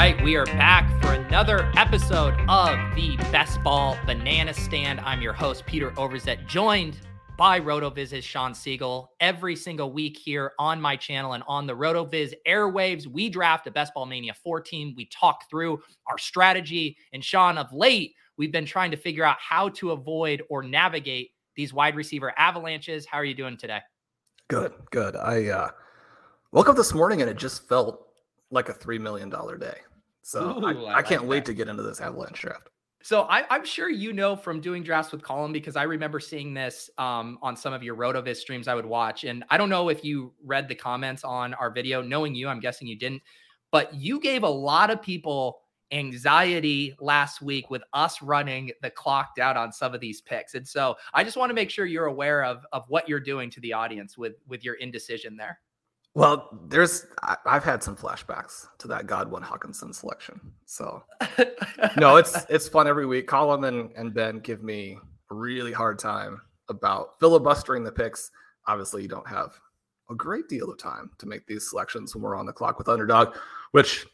Right, we are back for another episode of the Best Ball Banana Stand. I'm your host, Peter Overzet, joined by RotoViz's Shawn Siegele. Every single week here on my channel and on the RotoViz airwaves, we draft a Best Ball Mania 4 team. We talk through our strategy. And Shawn, of late, we've been trying to figure out how to avoid or navigate these wide receiver avalanches. How are you doing today? Good, good. I uh, woke up this morning and it just felt like a three million dollar day. So Ooh, I, I, I, can't wait to get into this avalanche draft. So I, am sure you know from doing drafts with Colin because I remember seeing this um, on some of your Rotoviz streams I would watch, and I don't know if you read the comments on our video. Knowing you, I'm guessing you didn't, but you gave a lot of people anxiety last week with us running the clock down on some of these picks, and so I just want to make sure you're aware of of what you're doing to the audience with with your indecision there. Well, there's I, have had some flashbacks to that Godwin Hockenson selection. So no, it's it's fun every week. Colin and, and Ben give me a really hard time about filibustering the picks. Obviously, you don't have a great deal of time to make these selections when we're on the clock with underdog, which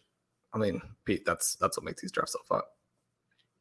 I mean, Pete, that's that's what makes these drafts so fun.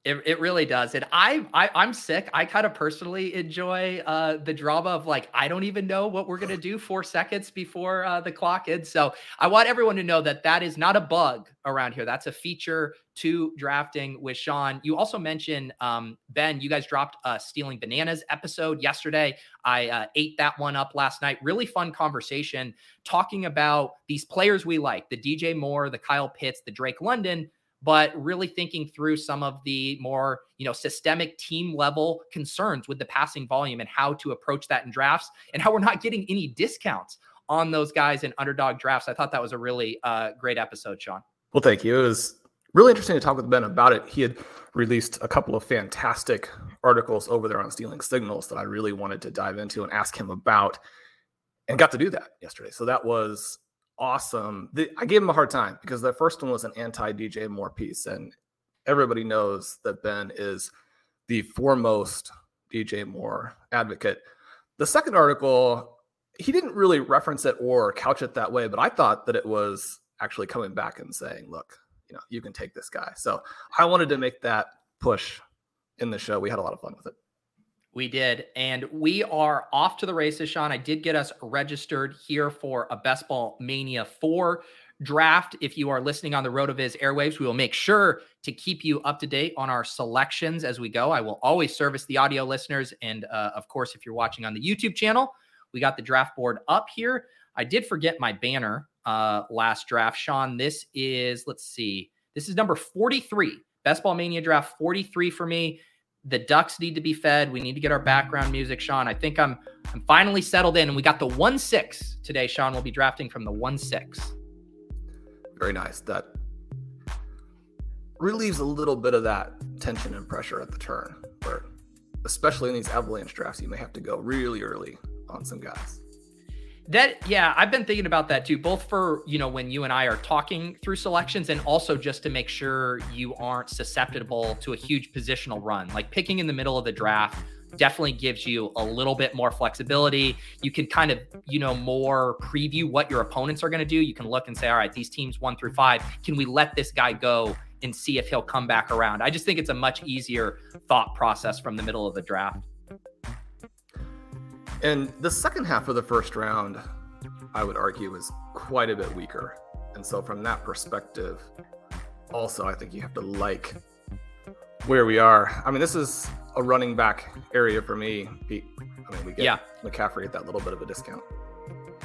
It, it really does. And I, I I'm sick. I kind of personally enjoy uh, the drama of like I don't even know what we're gonna do four seconds before uh, the clock ends. So I want everyone to know that that is not a bug around here. That's a feature to drafting with Shawn. You also mentioned um, Ben. You guys dropped a stealing bananas episode yesterday. I uh, ate that one up last night. Really fun conversation talking about these players we like: the DJ Moore, the Kyle Pitts, the Drake London but really thinking through some of the more, you know, systemic team level concerns with the passing volume and how to approach that in drafts and how we're not getting any discounts on those guys in underdog drafts. I thought that was a really uh, great episode, Shawn. Well, thank you. It was really interesting to talk with Ben about it. He had released a couple of fantastic articles over there on stealing signals that I really wanted to dive into and ask him about and got to do that yesterday. So that was awesome. The, I gave him a hard time because the first one was an anti DJ Moore piece, and everybody knows that Ben is the foremost DJ Moore advocate. The second article, he didn't really reference it or couch it that way, but I thought that it was actually coming back and saying, look, you know, you can take this guy. So I wanted to make that push in the show. We had a lot of fun with it. We did. And we are off to the races, Shawn. I did get us registered here for a Best Ball Mania 4 draft. If you are listening on the RotoViz airwaves, we will make sure to keep you up to date on our selections as we go. I will always service the audio listeners. And uh, of course, if you're watching on the YouTube channel, we got the draft board up here. I did forget my banner uh, last draft, Shawn, This is, let's see, this is number 43. Best Ball Mania draft 43 for me the ducks need to be fed. We need to get our background music, Shawn. I think I'm I'm finally settled in, and we got the one six today. Shawn will be drafting from the one six. Very nice. That relieves a little bit of that tension and pressure at the turn, where especially in these avalanche drafts, you may have to go really early on some guys. That yeah, I've been thinking about that too, both for you know when you and I are talking through selections, and also just to make sure you aren't susceptible to a huge positional run. Like picking in the middle of the draft definitely gives you a little bit more flexibility. You can kind of you know more preview what your opponents are going to do. You can look and say, all right, these teams one through five, can we let this guy go and see if he'll come back around? I just think it's a much easier thought process from the middle of the draft. And the second half of the first round, I would argue, is quite a bit weaker. And so, from that perspective, also, I think you have to like where we are. I mean, this is a running back area for me, Pete. I mean, we get yeah. McCaffrey at that little bit of a discount.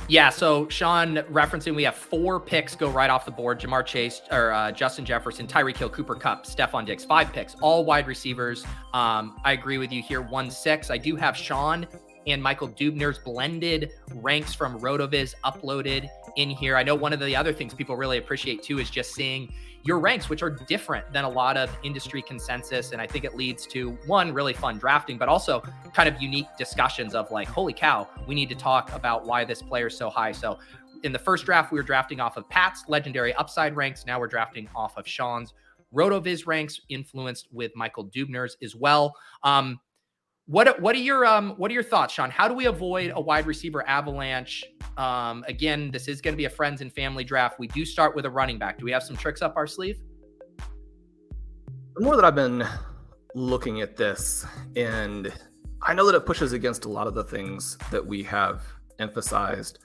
Yeah, so Shawn referencing, we have four picks go right off the board: Ja'Marr Chase or uh, Justin Jefferson, Tyreek Hill, Cooper Kupp, Stefon Diggs. Five picks, all wide receivers. Um, I agree with you here. One six. I do have Shawn and Michael Dubner's blended ranks from RotoViz uploaded in here. I know one of the other things people really appreciate too is just seeing your ranks, which are different than a lot of industry consensus. And I think it leads to one really fun drafting, but also kind of unique discussions of like, holy cow, we need to talk about why this player is so high. So in the first draft, we were drafting off of Pat's legendary upside ranks. Now we're drafting off of Shawn's RotoViz ranks, influenced with Michael Dubner's as well. Um, what what are your um what are your thoughts, Shawn? How do we avoid a wide receiver avalanche? Um, again, this is going to be a friends and family draft. We do start with a running back. Do we have some tricks up our sleeve? The more that I've been looking at this, and I know that it pushes against a lot of the things that we have emphasized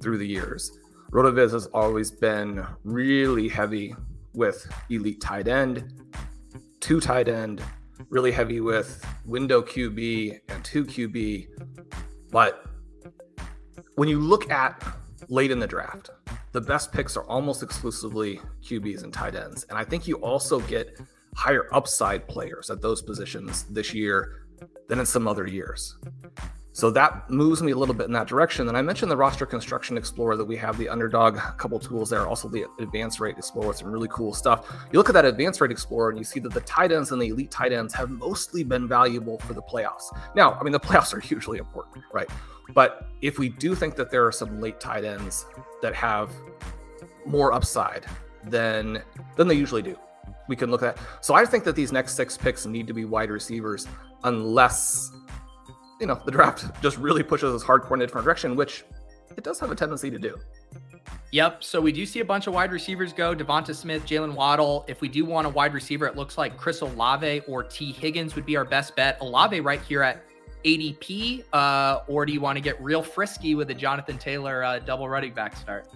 through the years. Rotoviz has always been really heavy with elite tight end, two tight end, really heavy with window QB and two QB. But when you look at late in the draft, the best picks are almost exclusively QBs and tight ends. And I think you also get higher upside players at those positions this year than in some other years. So that moves me a little bit in that direction. And I mentioned the roster construction explorer that we have, the underdog, a couple tools there, also the advanced rate explorer, with some really cool stuff. You look at that advanced rate explorer and you see that the tight ends and the elite tight ends have mostly been valuable for the playoffs. Now, I mean, the playoffs are hugely important, right? But if we do think that there are some late tight ends that have more upside than than they usually do, we can look at. That. So I think that these next six picks need to be wide receivers unless you know, the draft just really pushes us hardcore in a different direction, which it does have a tendency to do. Yep. So we do see a bunch of wide receivers go. Devonta Smith, Jalen Waddle. If we do want a wide receiver, it looks like Chris Olave or Tee Higgins would be our best bet. Olave right here at ADP, uh, or do you want to get real frisky with a Jonathan Taylor uh, double running back start?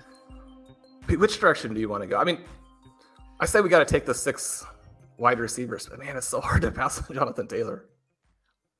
Which direction do you want to go? I mean, I say we got to take the six wide receivers, but man, it's so hard to pass on Jonathan Taylor.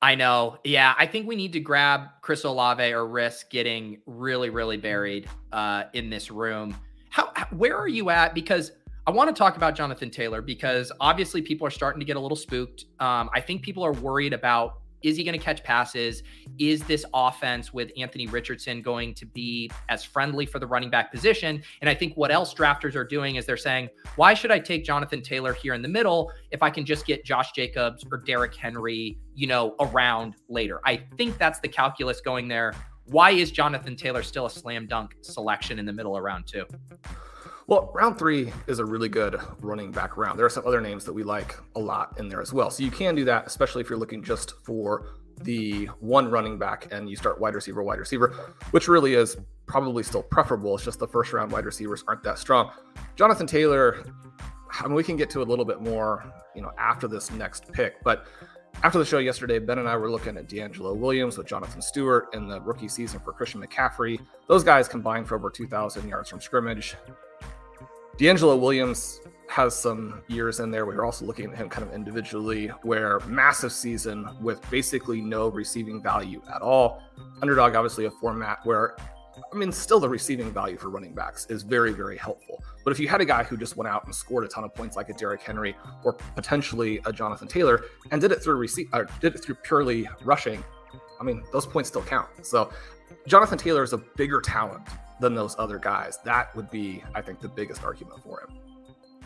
I know. Yeah, I think we need to grab Chris Olave or risk getting really, really buried uh, in this room. How, where are you at? Because I want to talk about Jonathan Taylor because obviously people are starting to get a little spooked. Um, I think people are worried about is he going to catch passes? Is this offense with Anthony Richardson going to be as friendly for the running back position? And I think what else drafters are doing is they're saying, why should I take Jonathan Taylor here in the middle if I can just get Josh Jacobs or Derrick Henry, you know, around later? I think that's the calculus going there. Why is Jonathan Taylor still a slam dunk selection in the middle of round two? Well, round three is a really good running back round. There are some other names that we like a lot in there as well. So you can do that, especially if you're looking just for the one running back and you start wide receiver, wide receiver, which really is probably still preferable. It's just the first round wide receivers aren't that strong. Jonathan Taylor, I mean, we can get to a little bit more, you know, after this next pick, but after the show yesterday, Ben and I were looking at DeAngelo Williams with Jonathan Stewart in the rookie season for Christian McCaffrey. Those guys combined for over 2,000 yards from scrimmage. DeAngelo Williams has some years in there. We are also looking at him kind of individually, where massive season with basically no receiving value at all. Underdog, obviously, a format where, I mean, still the receiving value for running backs is very, very helpful. But if you had a guy who just went out and scored a ton of points like a Derrick Henry or potentially a Jonathan Taylor and did it through receive, or did it through purely rushing, I mean, those points still count. So Jonathan Taylor is a bigger talent than those other guys. That would be, I think, the biggest argument for him.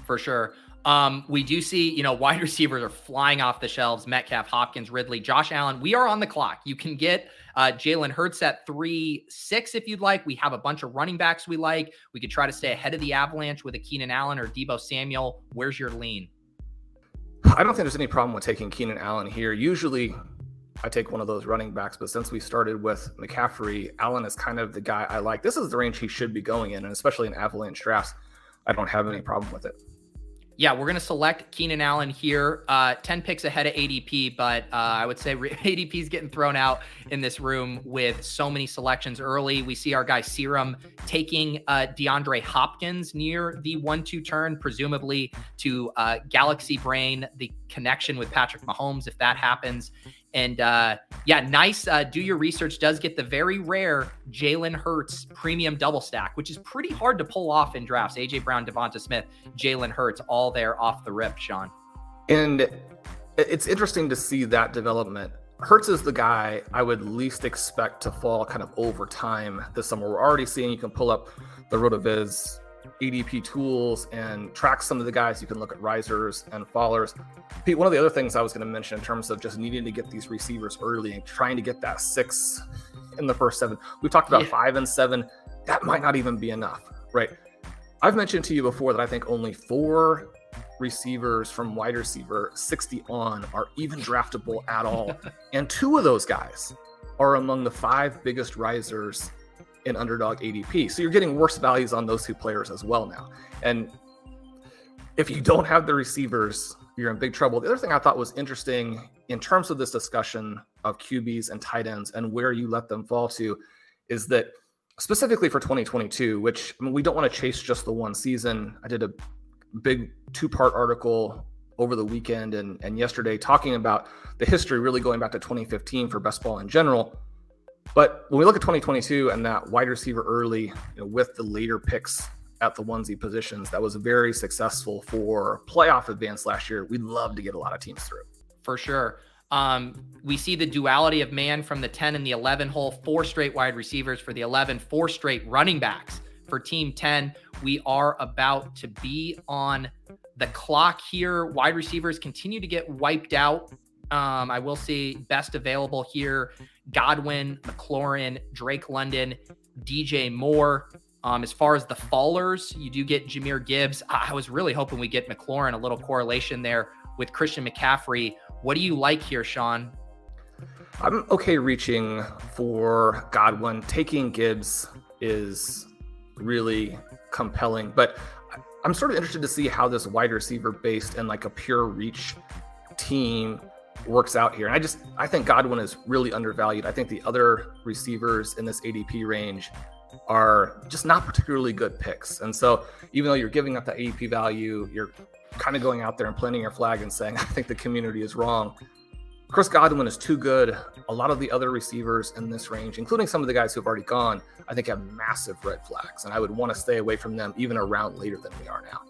For sure. Um, we do see, you know, wide receivers are flying off the shelves. Metcalf, Hopkins, Ridley, Josh Allen. We are on the clock. You can get uh, Jalen Hurts at three six if you'd like. We have a bunch of running backs we like. We could try to stay ahead of the Avalanche with a Keenan Allen or Deebo Samuel. Where's your lean? I don't think there's any problem with taking Keenan Allen here. Usually, I take one of those running backs, but since we started with McCaffrey, Allen is kind of the guy I like. This is the range he should be going in, and especially in Avalanche drafts, I don't have any problem with it yeah, we're going to select Keenan Allen here. Uh, 10 picks ahead of ADP, but uh, I would say ADP is getting thrown out in this room with so many selections early. We see our guy Serum taking uh, DeAndre Hopkins near the one two turn, presumably to uh, Galaxy Brain, the connection with Patrick Mahomes, if that happens. And uh, yeah, nice. Uh, do your research. Does get the very rare Jalen Hurts premium double stack, which is pretty hard to pull off in drafts. AJ Brown, Devonta Smith, Jalen Hurts, all there off the rip. Shawn. And it's interesting to see that development. Hurts is the guy I would least expect to fall kind of over time this summer. We're already seeing you can pull up the RotoViz ADP tools and track some of the guys. You can look at risers and fallers. Pete, one of the other things I was going to mention in terms of just needing to get these receivers early and trying to get that six in the first seven. We've talked about yeah. five and seven. That might not even be enough, right? I've mentioned to you before that I think only four receivers from wide receiver 60 on are even draftable at all. and two of those guys are among the five biggest risers in underdog ADP. So you're getting worse values on those two players as well now. And if you don't have the receivers, you're in big trouble. The other thing I thought was interesting in terms of this discussion of QBs and tight ends and where you let them fall to is that specifically for 2022, which I mean, we don't want to chase just the one season. I did a big two part article over the weekend and, and yesterday talking about the history really going back to 2015 for best ball in general. But when we look at 2022 and that wide receiver early, you know, with the later picks at the onesie positions, that was very successful for playoff advance last year. We'd love to get a lot of teams through. For sure. Um, we see the duality of man from the 10 and the 11 hole, four straight wide receivers for the 11, four straight running backs for team 10. We are about to be on the clock here. Wide receivers continue to get wiped out um, I will see best available here Godwin, McLaurin, Drake London, DJ Moore. Um, as far as the fallers, you do get Jahmyr Gibbs. I was really hoping we get McLaurin, a little correlation there with Christian McCaffrey. What do you like here, Shawn? I'm okay reaching for Godwin. Taking Gibbs is really compelling, but I'm sort of interested to see how this wide receiver based and like a pure reach team works out here. And I just I think Godwin is really undervalued. I think the other receivers in this ADP range are just not particularly good picks. And so even though you're giving up the ADP value, you're kind of going out there and planting your flag and saying, I think the community is wrong. Chris Godwin is too good. A lot of the other receivers in this range, including some of the guys who have already gone, I think have massive red flags. And I would want to stay away from them even a round later than we are now.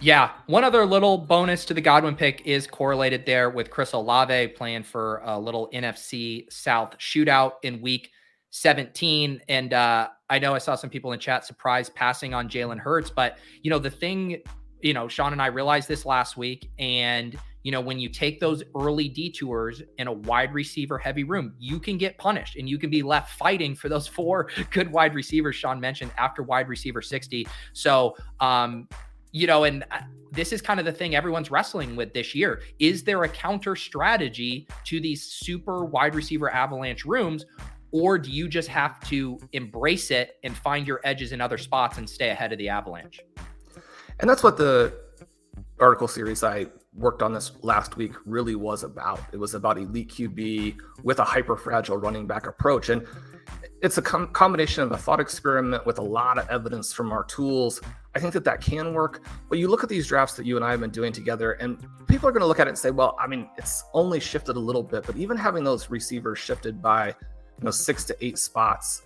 Yeah, one other little bonus to the Godwin pick is correlated there with Chris Olave playing for a little NFC South shootout in week 17. And uh, I know I saw some people in chat surprised passing on Jalen Hurts, but you know, the thing, you know, Shawn and I realized this last week. And, you know, when you take those early detours in a wide receiver heavy room, you can get punished and you can be left fighting for those four good wide receivers Shawn mentioned after wide receiver 60. So, um, you know, and uh, this is kind of the thing everyone's wrestling with this year. Is there a counter strategy to these super wide receiver avalanche rooms? Or do you just have to embrace it and find your edges in other spots and stay ahead of the avalanche? And that's what the article series I worked on this last week really was about. It was about elite QB with a hyper fragile running back approach. And it's a com- combination of a thought experiment with a lot of evidence from our tools. I think that that can work. But you look at these drafts that you and I have been doing together, and people are going to look at it and say, well, I mean, it's only shifted a little bit, but even having those receivers shifted by, you know, six to eight spots,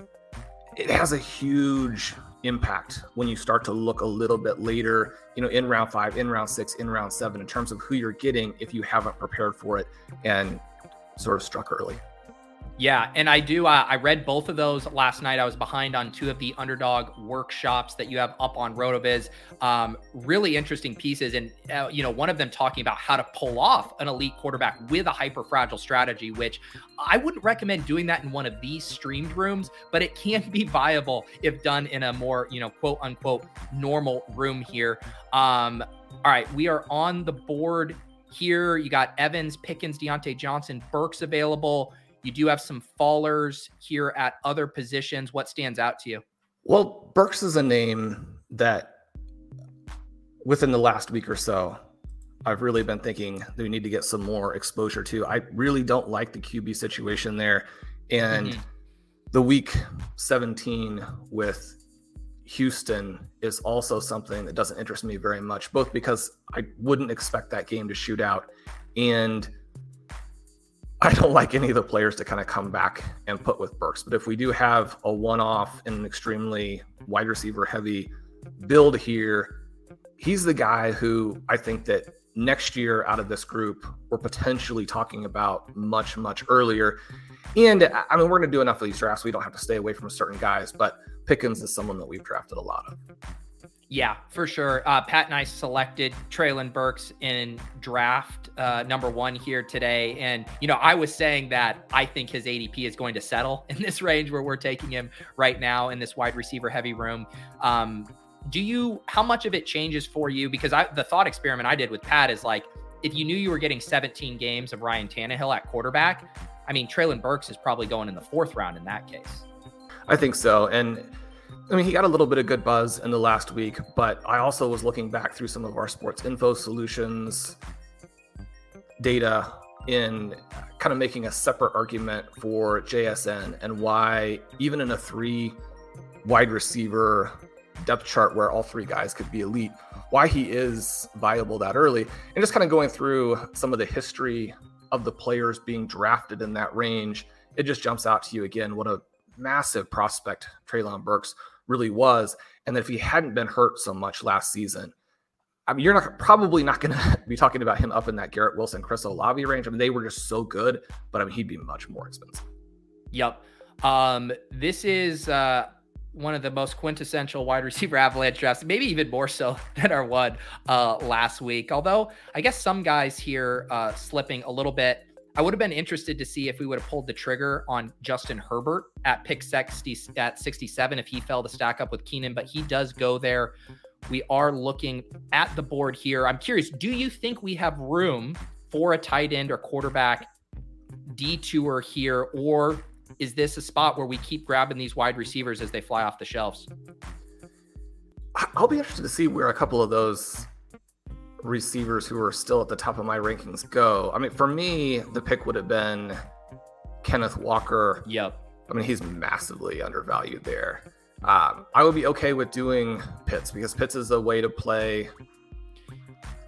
it has a huge impact when you start to look a little bit later, you know, in round five, in round six, in round seven, in terms of who you're getting if you haven't prepared for it and sort of struck early. Yeah, and I do. Uh, I read both of those last night. I was behind on two of the underdog workshops that you have up on Rotoviz. Um, really interesting pieces, and uh, you know, one of them talking about how to pull off an elite quarterback with a hyper fragile strategy, which I wouldn't recommend doing that in one of these streamed rooms, but it can be viable if done in a more, you know, quote unquote normal room here. Um, all right, we are on the board here. You got Evans, Pickens, Diontae Johnson, Burks available. You do have some fallers here at other positions. What stands out to you? Well, Burks is a name that within the last week or so, I've really been thinking we need to get some more exposure to. I really don't like the QB situation there. And mm-hmm. the week 17 with Houston is also something that doesn't interest me very much, both because I wouldn't expect that game to shoot out and I don't like any of the players to kind of come back and put with Burks. But if we do have a one off in an extremely wide receiver heavy build here, he's the guy who I think that next year out of this group, we're potentially talking about much, much earlier. And I mean, we're going to do enough of these drafts. We don't have to stay away from certain guys, but Pickens is someone that we've drafted a lot of. Yeah, for sure. Uh, Pat and I selected Treylon Burks in draft uh, number one here today. And, you know, I was saying that I think his ADP is going to settle in this range where we're taking him right now in this wide receiver heavy room. Um, do you, how much of it changes for you? Because I, the thought experiment I did with Pat is like, if you knew you were getting 17 games of Ryan Tannehill at quarterback, I mean, Treylon Burks is probably going in the fourth round in that case. I think so. And, I mean, he got a little bit of good buzz in the last week, but I also was looking back through some of our sports info solutions data in kind of making a separate argument for JSN and why, even in a three wide receiver depth chart where all three guys could be elite, why he is viable that early. And just kind of going through some of the history of the players being drafted in that range, it just jumps out to you again what a massive prospect Treylon Burks really was. And that if he hadn't been hurt so much last season, I mean, you're not probably not going to be talking about him up in that Garrett Wilson, Chris Olave range. I mean, they were just so good, but I mean, he'd be much more expensive. Yep. Um, this is uh, one of the most quintessential wide receiver avalanche drafts, maybe even more so than our one uh, last week. Although I guess some guys here uh, slipping a little bit. I would have been interested to see if we would have pulled the trigger on Justin Herbert at pick 60 at 67 if he fell to stack up with Keenan, but he does go there. We are looking at the board here. I'm curious, do you think we have room for a tight end or quarterback detour here, or is this a spot where we keep grabbing these wide receivers as they fly off the shelves? I'll be interested to see where a couple of those receivers who are still at the top of my rankings go. I mean, for me, the pick would have been Kenneth Walker. Yep. I mean, he's massively undervalued there. Um, I would be okay with doing Pitts because Pitts is a way to play.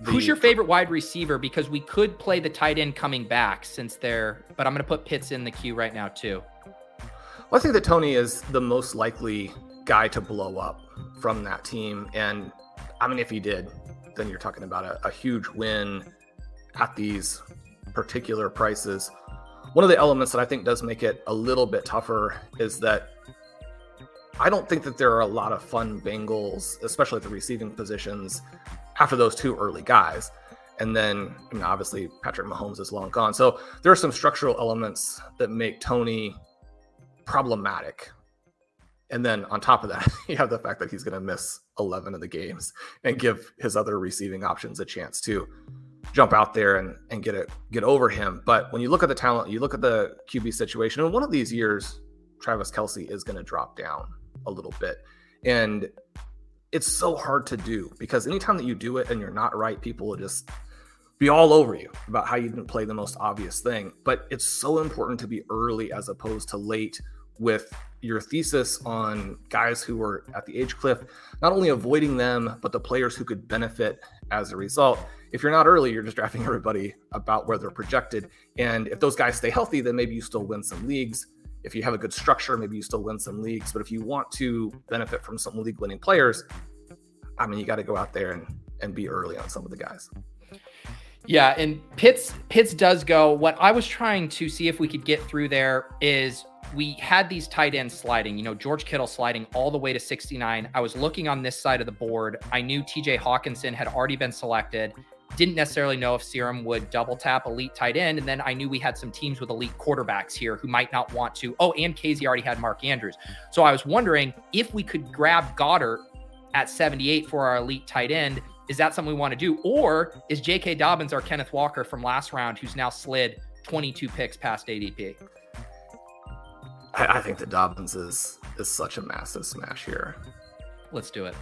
The... Who's your favorite wide receiver? Because we could play the tight end coming back since they're, but I'm going to put Pitts in the queue right now too. Well, I think that Toney is the most likely guy to blow up from that team, and I mean, if he did, then you're talking about a, a huge win at these particular prices. One of the elements that I think does make it a little bit tougher is that I don't think that there are a lot of fun Bengals, especially at the receiving positions, after those two early guys. And then, obviously, Patrick Mahomes is long gone. So there are some structural elements that make Toney problematic and then on top of that, you have the fact that he's going to miss 11 of the games and give his other receiving options a chance to jump out there and, and get it get over him. But when you look at the talent, you look at the QB situation, and one of these years, Travis Kelce is going to drop down a little bit. And it's so hard to do because anytime that you do it and you're not right, people will just be all over you about how you didn't play the most obvious thing. But it's so important to be early as opposed to late with your thesis on guys who were at the age cliff, not only avoiding them, but the players who could benefit as a result. If you're not early, you're just drafting everybody about where they're projected. And if those guys stay healthy, then maybe you still win some leagues. If you have a good structure, maybe you still win some leagues. But if you want to benefit from some league winning players, I mean, you got to go out there and, and be early on some of the guys. Mm-hmm. Yeah, and Pitts Pitts does go. What I was trying to see if we could get through there is we had these tight ends sliding, you know, George Kittle sliding all the way to 69. I was looking on this side of the board. I knew TJ Hockenson had already been selected. Didn't necessarily know if Serum would double tap elite tight end. And then I knew we had some teams with elite quarterbacks here who might not want to. Oh, and Casey already had Mark Andrews. So I was wondering if we could grab Goedert at 78 for our elite tight end. Is that something we want to do? Or is J.K. Dobbins our Kenneth Walker from last round who's now slid 22 picks past ADP? I, I think that Dobbins is is such a massive smash here. Let's do it.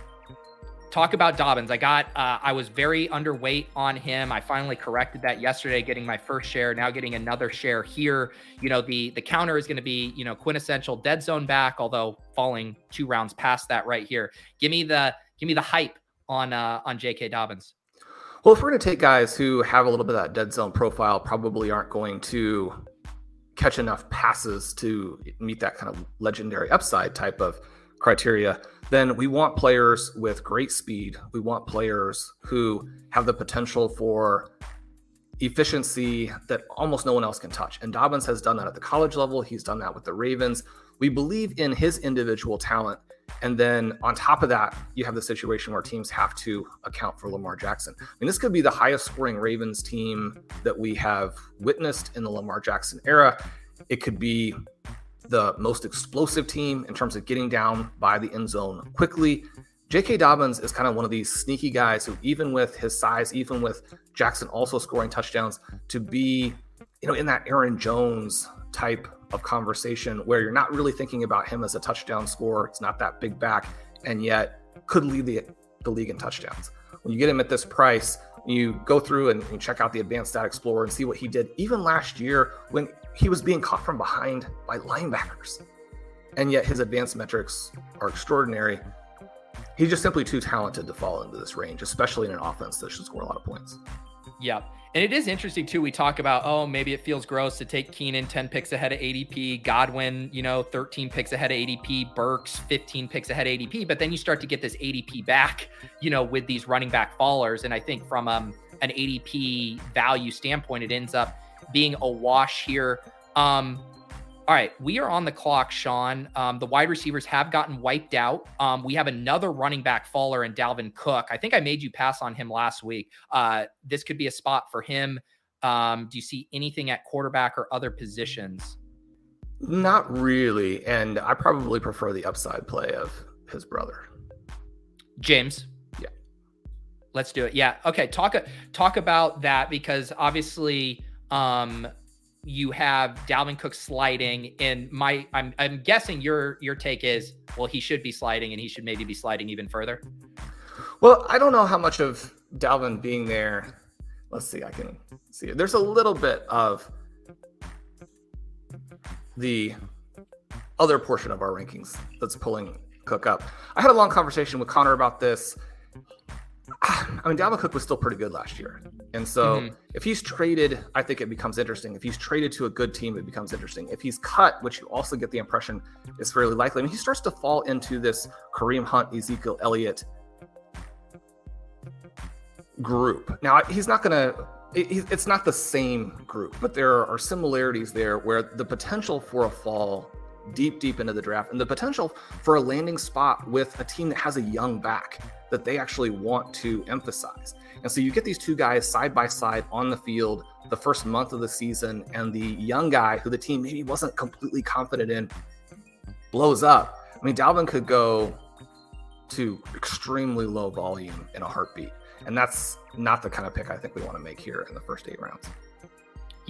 Talk about Dobbins. I got, uh, I was very underweight on him. I finally corrected that yesterday, getting my first share. Now getting another share here. You know, the the counter is going to be, you know, quintessential dead zone back, although falling two rounds past that right here. Give me the give me the hype on uh, on J.K. Dobbins. Well, if we're going to take guys who have a little bit of that dead zone profile, probably aren't going to catch enough passes to meet that kind of legendary upside type of criteria, then we want players with great speed. We want players who have the potential for efficiency that almost no one else can touch. And Dobbins has done that at the college level. He's done that with the Ravens. We believe in his individual talent. And then on top of that, you have the situation where teams have to account for Lamar Jackson. I mean, this could be the highest scoring Ravens team that we have witnessed in the Lamar Jackson era. It could be the most explosive team in terms of getting down by the end zone quickly. J.K. Dobbins is kind of one of these sneaky guys who, even with his size, even with Jackson also scoring touchdowns, to be, you know, in that Aaron Jones type of conversation where you're not really thinking about him as a touchdown scorer. It's not that big back, and yet could lead the, the league in touchdowns. When you get him at this price, you go through and, and check out the Advanced Stat Explorer and see what he did even last year when he was being caught from behind by linebackers. And yet his advanced metrics are extraordinary. He's just simply too talented to fall into this range, especially in an offense that should score a lot of points. Yep. And it is interesting too. We talk about, oh, maybe it feels gross to take Keenan 10 picks ahead of ADP, Godwin, you know, 13 picks ahead of ADP, Burks 15 picks ahead of ADP. But then you start to get this ADP back, you know, with these running back fallers. And I think from um, an ADP value standpoint, it ends up being a wash here. Um, all right, we are on the clock, Shawn. Um, the wide receivers have gotten wiped out. Um, we have another running back faller in Dalvin Cook. I think I made you pass on him last week. Uh, this could be a spot for him. Um, do you see anything at quarterback or other positions? Not really. And I probably prefer the upside play of his brother. James. Yeah. Let's do it. Yeah. Okay. Talk talk about that because obviously um you have Dalvin Cook sliding, and my I'm I'm guessing your your take is well he should be sliding and he should maybe be sliding even further. Well, I don't know how much of Dalvin being there. Let's see, I can see it. There's a little bit of the other portion of our rankings that's pulling Cook up. I had a long conversation with Connor about this I mean, Dalvin Cook was still pretty good last year. And so mm-hmm. if he's traded, I think it becomes interesting. If he's traded to a good team, it becomes interesting. If he's cut, which you also get the impression is fairly likely, I mean, he starts to fall into this Kareem Hunt, Ezekiel Elliott group. Now, he's not going to, it's not the same group, but there are similarities there where the potential for a fall deep, deep into the draft and the potential for a landing spot with a team that has a young back that they actually want to emphasize. And so you get these two guys side by side on the field the first month of the season, and the young guy who the team maybe wasn't completely confident in blows up. I mean, Dalvin could go to extremely low volume in a heartbeat. And that's not the kind of pick I think we want to make here in the first eight rounds.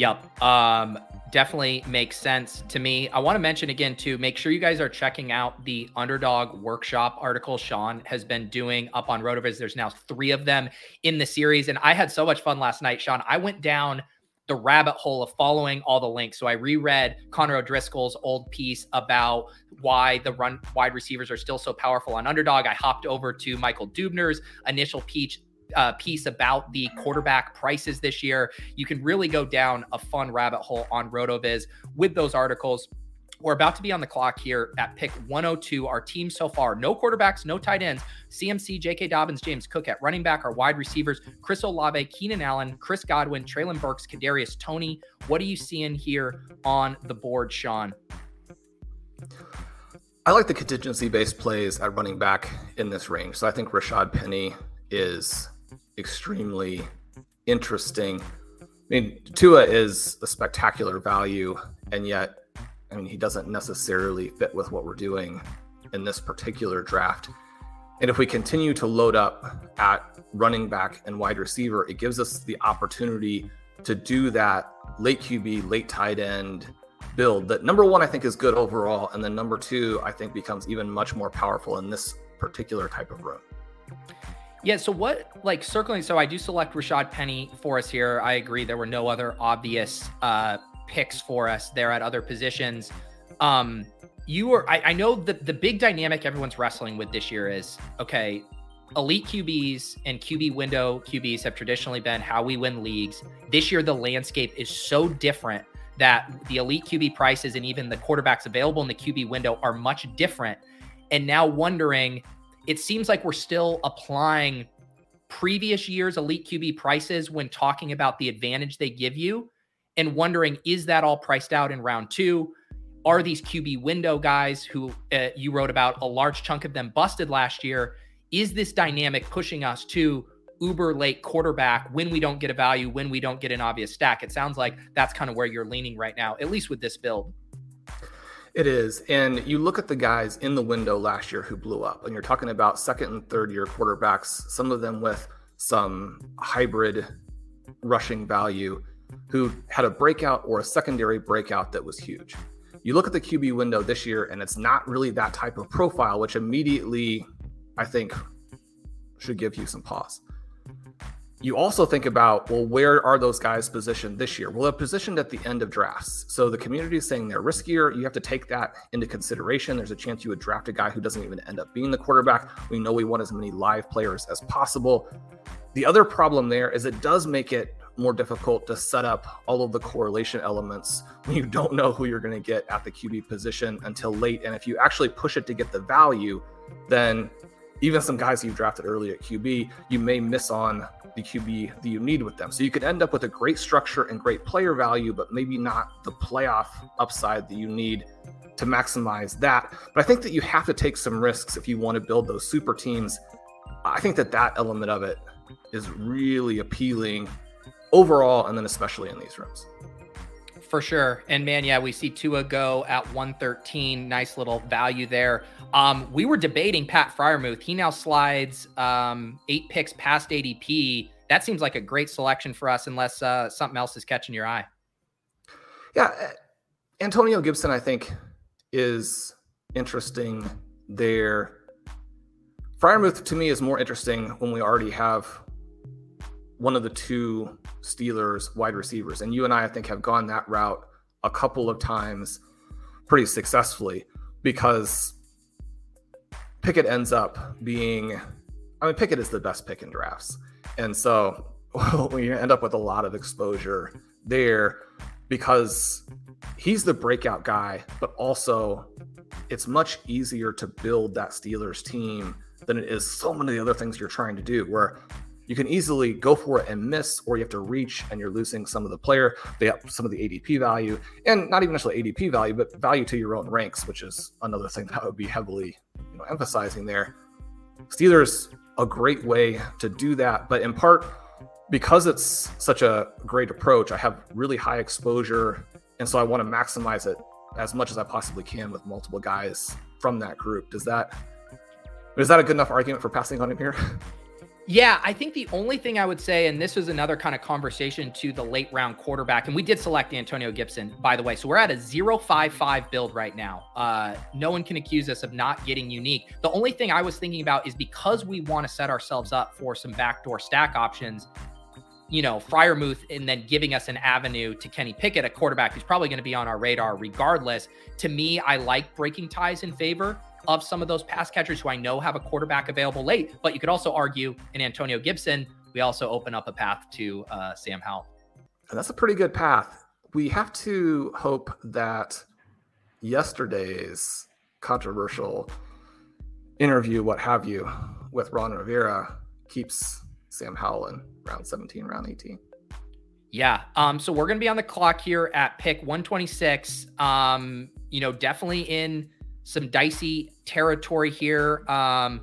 Yep. Um, definitely makes sense to me. I want to mention again, too, make sure you guys are checking out the underdog workshop article Shawn has been doing up on Rotoviz. There's now three of them in the series. And I had so much fun last night, Shawn. I went down the rabbit hole of following all the links. So I reread Connor O'Driscoll's old piece about why the run wide receivers are still so powerful on underdog. I hopped over to Michael Dubner's initial piece uh, piece about the quarterback prices this year. You can really go down a fun rabbit hole on RotoViz with those articles. We're about to be on the clock here at pick 102. Our team so far, no quarterbacks, no tight ends. CMC, J.K. Dobbins, James Cook at running back. Our wide receivers, Chris Olave, Keenan Allen, Chris Godwin, Treylon Burks, Kadarius Toney. What are you seeing here on the board, Shawn? I like the contingency based plays at running back in this range. So I think Rashad Penny is extremely interesting. I mean, Tua is a spectacular value, and yet I mean, he doesn't necessarily fit with what we're doing in this particular draft. And if we continue to load up at running back and wide receiver, it gives us the opportunity to do that late QB, late tight end build that number one, I think is good overall. And then number two, I think becomes even much more powerful in this particular type of room. Yeah. So what like circling? So I do select Rashad Penny for us here. I agree. There were no other obvious uh, picks for us there at other positions. Um, you are, I, I know the, the big dynamic everyone's wrestling with this year is okay, elite QBs and QB window QBs have traditionally been how we win leagues. This year, the landscape is so different that the elite QB prices and even the quarterbacks available in the QB window are much different. And now wondering, it seems like we're still applying previous years' elite QB prices when talking about the advantage they give you and wondering is that all priced out in round two? Are these QB window guys who uh, you wrote about a large chunk of them busted last year? Is this dynamic pushing us to uber late quarterback when we don't get a value, when we don't get an obvious stack? It sounds like that's kind of where you're leaning right now, at least with this build. It is. And you look at the guys in the window last year who blew up, and you're talking about second and third year quarterbacks, some of them with some hybrid rushing value who had a breakout or a secondary breakout that was huge. You look at the QB window this year, and it's not really that type of profile, which immediately I think should give you some pause. You also think about, well, where are those guys positioned this year? Well, they're positioned at the end of drafts. So the community is saying they're riskier. You have to take that into consideration. There's a chance you would draft a guy who doesn't even end up being the quarterback. We know we want as many live players as possible. The other problem there is it does make it more difficult to set up all of the correlation elements when you don't know who you're going to get at the QB position until late. And if you actually push it to get the value, then even some guys you drafted early at QB, you may miss on the QB that you need with them. So you could end up with a great structure and great player value, but maybe not the playoff upside that you need to maximize that. But I think that you have to take some risks if you want to build those super teams. I think that that element of it is really appealing overall, and then especially in these rooms. For sure. And man, yeah, we see Tua go at 113. Nice little value there. Um, we were debating Pat Freiermuth. He now slides um, eight picks past ADP. That seems like a great selection for us, unless uh, something else is catching your eye. Yeah. Eh, Antonio Gibson, I think, is interesting there. Freiermuth to me is more interesting when we already have one of the two Steelers wide receivers. And you and I, I think, have gone that route a couple of times pretty successfully because Pickett ends up being, I mean, Pickett is the best pick in drafts. And so we end up with a lot of exposure there because he's the breakout guy, but also it's much easier to build that Steelers team than it is so many of the other things you're trying to do. Where you can easily go for it and miss, or you have to reach and you're losing some of the player, they some of the ADP value, and not even necessarily ADP value, but value to your own ranks, which is another thing that I would be heavily you know, emphasizing there. Steelers a great way to do that, but in part because it's such a great approach, I have really high exposure, and so I want to maximize it as much as I possibly can with multiple guys from that group. Does that is that a good enough argument for passing on him here? Yeah, I think the only thing I would say, and this was another kind of conversation to the late round quarterback, and we did select Antonio Gibson, by the way. So we're at a 055 build right now. Uh, no one can accuse us of not getting unique. The only thing I was thinking about is because we want to set ourselves up for some backdoor stack options, you know, Freiermuth, and then giving us an avenue to Kenny Pickett, a quarterback who's probably going to be on our radar regardless. To me, I like breaking ties in favor of some of those pass catchers who I know have a quarterback available late. But you could also argue in Antonio Gibson, we also open up a path to uh, Sam Howell. And that's a pretty good path. We have to hope that yesterday's controversial interview, what have you, with Ron Rivera keeps Sam Howell in round 17, round 18. Yeah. Um, so we're gonna be on the clock here at pick 126. Um, you know, definitely in some dicey territory here. Um,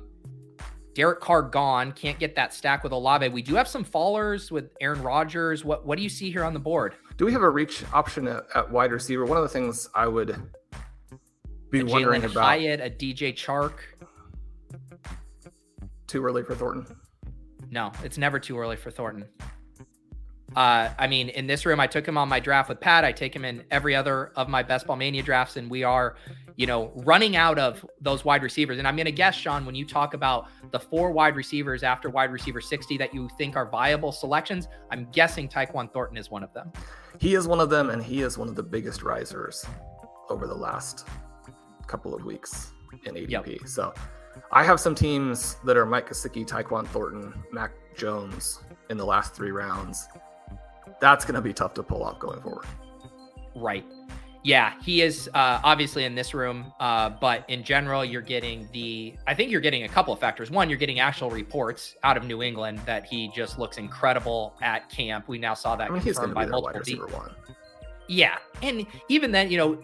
Derek Carr gone. Can't get that stack with Olave. We do have some fallers with Aaron Rodgers. What what do you see here on the board? Do we have a reach option at, at wide receiver? One of the things I would be a wondering Jalen about. Hyatt, a DJ Chark. Too early for Thornton. No, it's never too early for Thornton. Uh, I mean, in this room, I took him on my draft with Pat. I take him in every other of my best ball mania drafts, and we are, you know, running out of those wide receivers. And I'm going to guess, Shawn, when you talk about the four wide receivers after wide receiver 60 that you think are viable selections, I'm guessing Tyquan Thornton is one of them. He is one of them, and he is one of the biggest risers over the last couple of weeks in ADP. Yep. So I have some teams that are Mike Gesicki, Tyquan Thornton, Mac Jones in the last three rounds that's going to be tough to pull off going forward. Right. Yeah, he is uh, obviously in this room, uh, but in general, you're getting the. I think you're getting a couple of factors. One, you're getting actual reports out of New England that he just looks incredible at camp. We now saw that I mean, confirmed by multiple. people. one. Yeah, and even then, you know,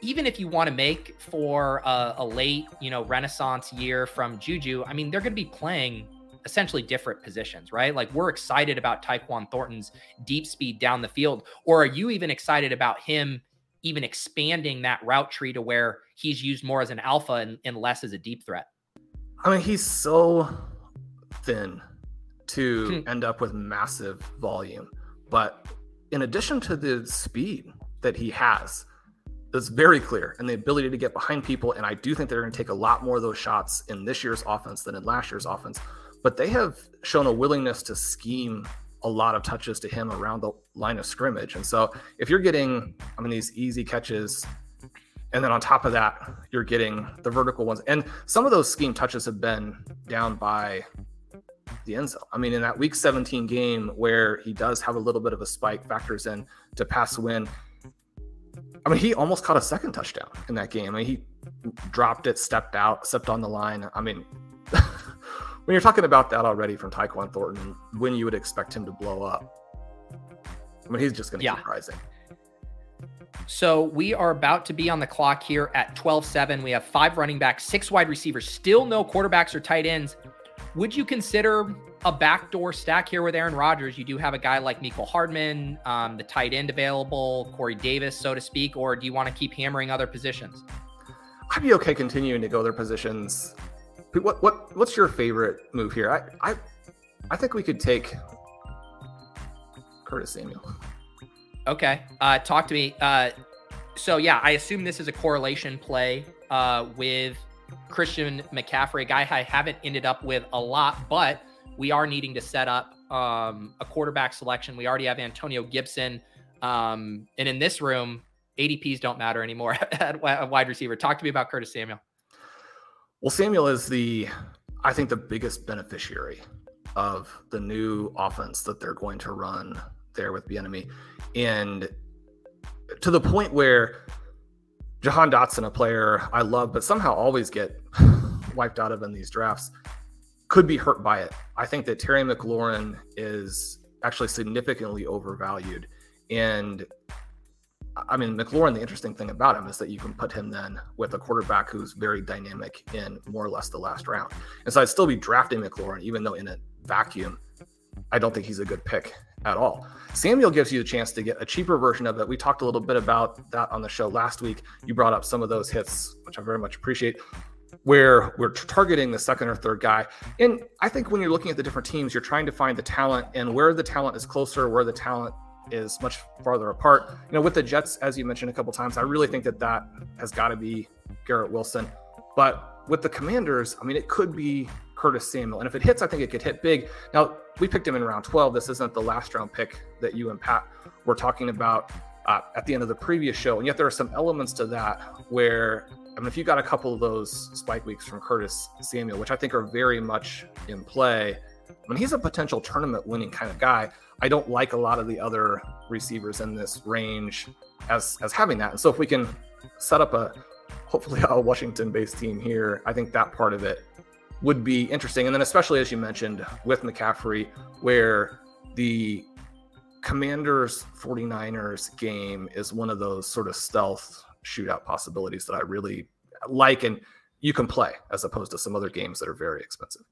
even if you want to make for a, a late, you know, Renaissance year from Juju, I mean, they're going to be playing essentially different positions, right? Like we're excited about Tyquan Thornton's deep speed down the field, or are you even excited about him even expanding that route tree to where he's used more as an alpha and, and less as a deep threat? I mean, he's so thin to hmm. end up with massive volume, but in addition to the speed that he has, that's very clear and the ability to get behind people. And I do think they're going to take a lot more of those shots in this year's offense than in last year's offense but they have shown a willingness to scheme a lot of touches to him around the line of scrimmage. And so if you're getting, I mean, these easy catches, and then on top of that, you're getting the vertical ones. And some of those scheme touches have been down by the end zone. I mean, in that week 17 game where he does have a little bit of a spike, factors in to pass win. I mean, he almost caught a second touchdown in that game. I mean, he dropped it, stepped out, stepped on the line. I mean, when you're talking about that already from Tyquan Thornton, when you would expect him to blow up. I mean, he's just going to yeah. keep rising. So we are about to be on the clock here at 12-7. We have five running backs, six wide receivers, still no quarterbacks or tight ends. Would you consider a backdoor stack here with Aaron Rodgers? You do have a guy like Mecole Hardman, um, the tight end available, Corey Davis, so to speak, or do you want to keep hammering other positions? I'd be okay continuing to go their positions. What what what's your favorite move here? I I I think we could take Curtis Samuel. Okay, uh, talk to me. Uh, so yeah, I assume this is a correlation play uh, with Christian McCaffrey, a guy I haven't ended up with a lot, but we are needing to set up um, a quarterback selection. We already have Antonio Gibson, um, and in this room, ADPs don't matter anymore at wide receiver. Talk to me about Curtis Samuel. Well, Samuel is the, I think, the biggest beneficiary of the new offense that they're going to run there with Bieniemy, and to the point where Jahan Dotson, a player I love, but somehow always get wiped out of in these drafts, could be hurt by it. I think that Terry McLaurin is actually significantly overvalued, and I mean, McLaurin, the interesting thing about him is that you can put him then with a quarterback who's very dynamic in more or less the last round. And so I'd still be drafting McLaurin, even though in a vacuum, I don't think he's a good pick at all. Samuel gives you a chance to get a cheaper version of it. We talked a little bit about that on the show last week. You brought up some of those hits, which I very much appreciate, where we're targeting the second or third guy. And I think when you're looking at the different teams, you're trying to find the talent and where the talent is closer, where the talent is much farther apart. You know, with the Jets, as you mentioned a couple times, I really think that that has got to be Garrett Wilson. But with the Commanders, I mean, it could be Curtis Samuel. And if it hits, I think it could hit big. Now, we picked him in round 12. This isn't the last round pick that you and Pat were talking about uh, at the end of the previous show. And yet there are some elements to that where, I mean, if you got a couple of those spike weeks from Curtis Samuel, which I think are very much in play, I mean, he's a potential tournament winning kind of guy. I don't like a lot of the other receivers in this range as as having that. And so if we can set up a hopefully a Washington-based team here, I think that part of it would be interesting. And then especially as you mentioned with McCaffrey, where the Commanders 49ers game is one of those sort of stealth shootout possibilities that I really like and you can play as opposed to some other games that are very expensive.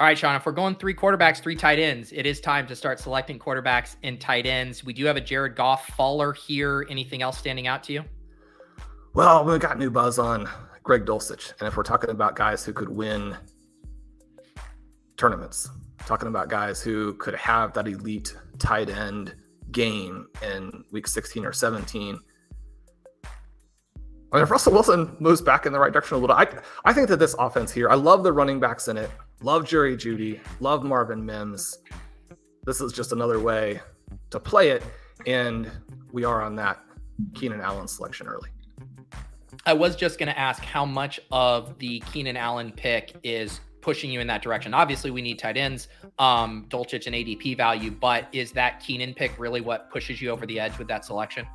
All right, Shawn, if we're going three quarterbacks, three tight ends, it is time to start selecting quarterbacks and tight ends. We do have a Jared Goff faller here. Anything else standing out to you? Well, we got new buzz on Greg Dulcich. And if we're talking about guys who could win tournaments, talking about guys who could have that elite tight end game in week 16 or 17, I mean, if Russell Wilson moves back in the right direction a little, I I think that this offense here, I love the running backs in it. Love Jerry Jeudy, Love Marvin Mims. This is just another way to play it, and we are on that Keenan Allen selection early. I was just going to ask how much of the Keenan Allen pick is pushing you in that direction. Obviously, we need tight ends, um, Dulcich and ADP value, but is that Keenan pick really what pushes you over the edge with that selection?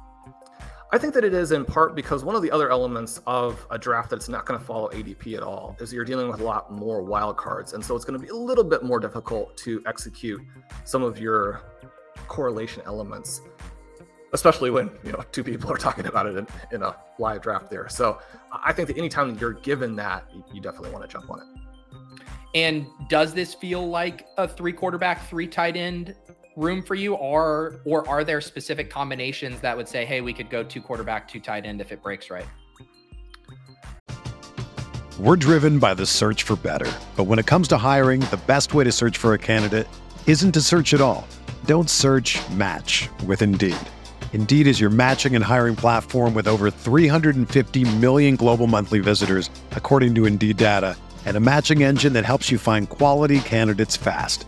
I think that it is in part because one of the other elements of a draft that's not going to follow ADP at all is you're dealing with a lot more wild cards. And so it's going to be a little bit more difficult to execute some of your correlation elements, especially when, you know, two people are talking about it in, in a live draft there. So I think that anytime you're given that, you definitely want to jump on it. And does this feel like a three quarterback, three tight end room for you, or or are there specific combinations that would say, hey, we could go two quarterback, two tight end if it breaks right? We're driven by the search for better, but when it comes to hiring, the best way to search for a candidate isn't to search at all. Don't search. Match with Indeed. Indeed is your matching and hiring platform with over 350 million global monthly visitors, according to Indeed data, and a matching engine that helps you find quality candidates fast.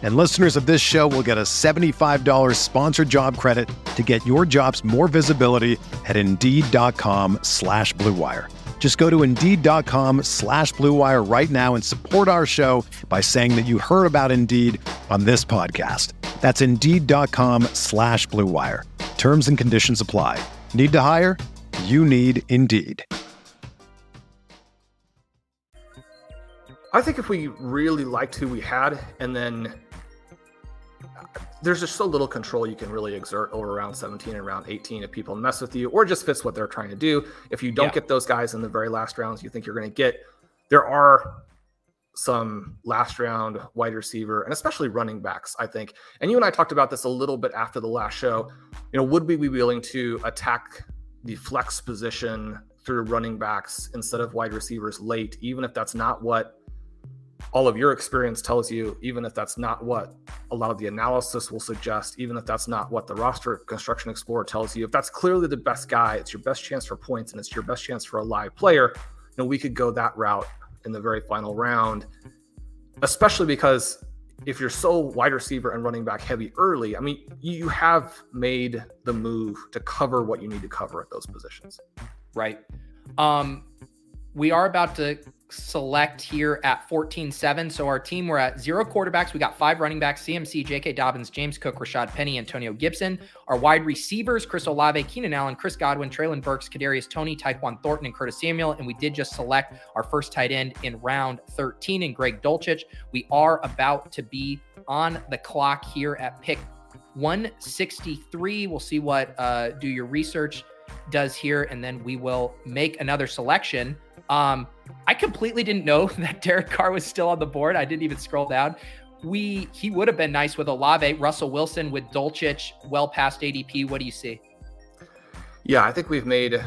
And listeners of this show will get a $75 sponsored job credit to get your jobs more visibility at Indeed.com slash BlueWire. Just go to Indeed.com slash BlueWire right now and support our show by saying that you heard about Indeed on this podcast. That's Indeed.com slash BlueWire. Terms and conditions apply. Need to hire? You need Indeed. I think if we really liked who we had, and then there's just so little control you can really exert over round 17 and round 18 if people mess with you or just fits what they're trying to do. If you don't yeah. get those guys in the very last rounds you think you're going to get, there are some last round wide receiver and especially running backs, I think. And you and I talked about this a little bit after the last show. You know, would we be willing to attack the flex position through running backs instead of wide receivers late, even if that's not what all of your experience tells you, even if that's not what a lot of the analysis will suggest, even if that's not what the roster construction explorer tells you, if that's clearly the best guy, it's your best chance for points and it's your best chance for a live player, you know, we could go that route in the very final round, especially because if you're so wide receiver and running back heavy early, I mean, you have made the move to cover what you need to cover at those positions. Right. Um, we are about to select here at 14-7. So our team, we're at zero quarterbacks. We got five running backs, CMC, J.K. Dobbins, James Cook, Rashad Penny, Antonio Gibson. Our wide receivers, Chris Olave, Keenan Allen, Chris Godwin, Treylen Burks, Kadarius Toney, Tyquan Thornton, and Curtis Samuel. And we did just select our first tight end in round 13 and Greg Dulcich. We are about to be on the clock here at pick 163. We'll see what uh, do your research does here, and then we will make another selection. Um, I completely didn't know that Derek Carr was still on the board. I didn't even scroll down. We he would have been nice with Olave, Russell Wilson with Dulcich, well past ADP. What do you see? Yeah, I think we've made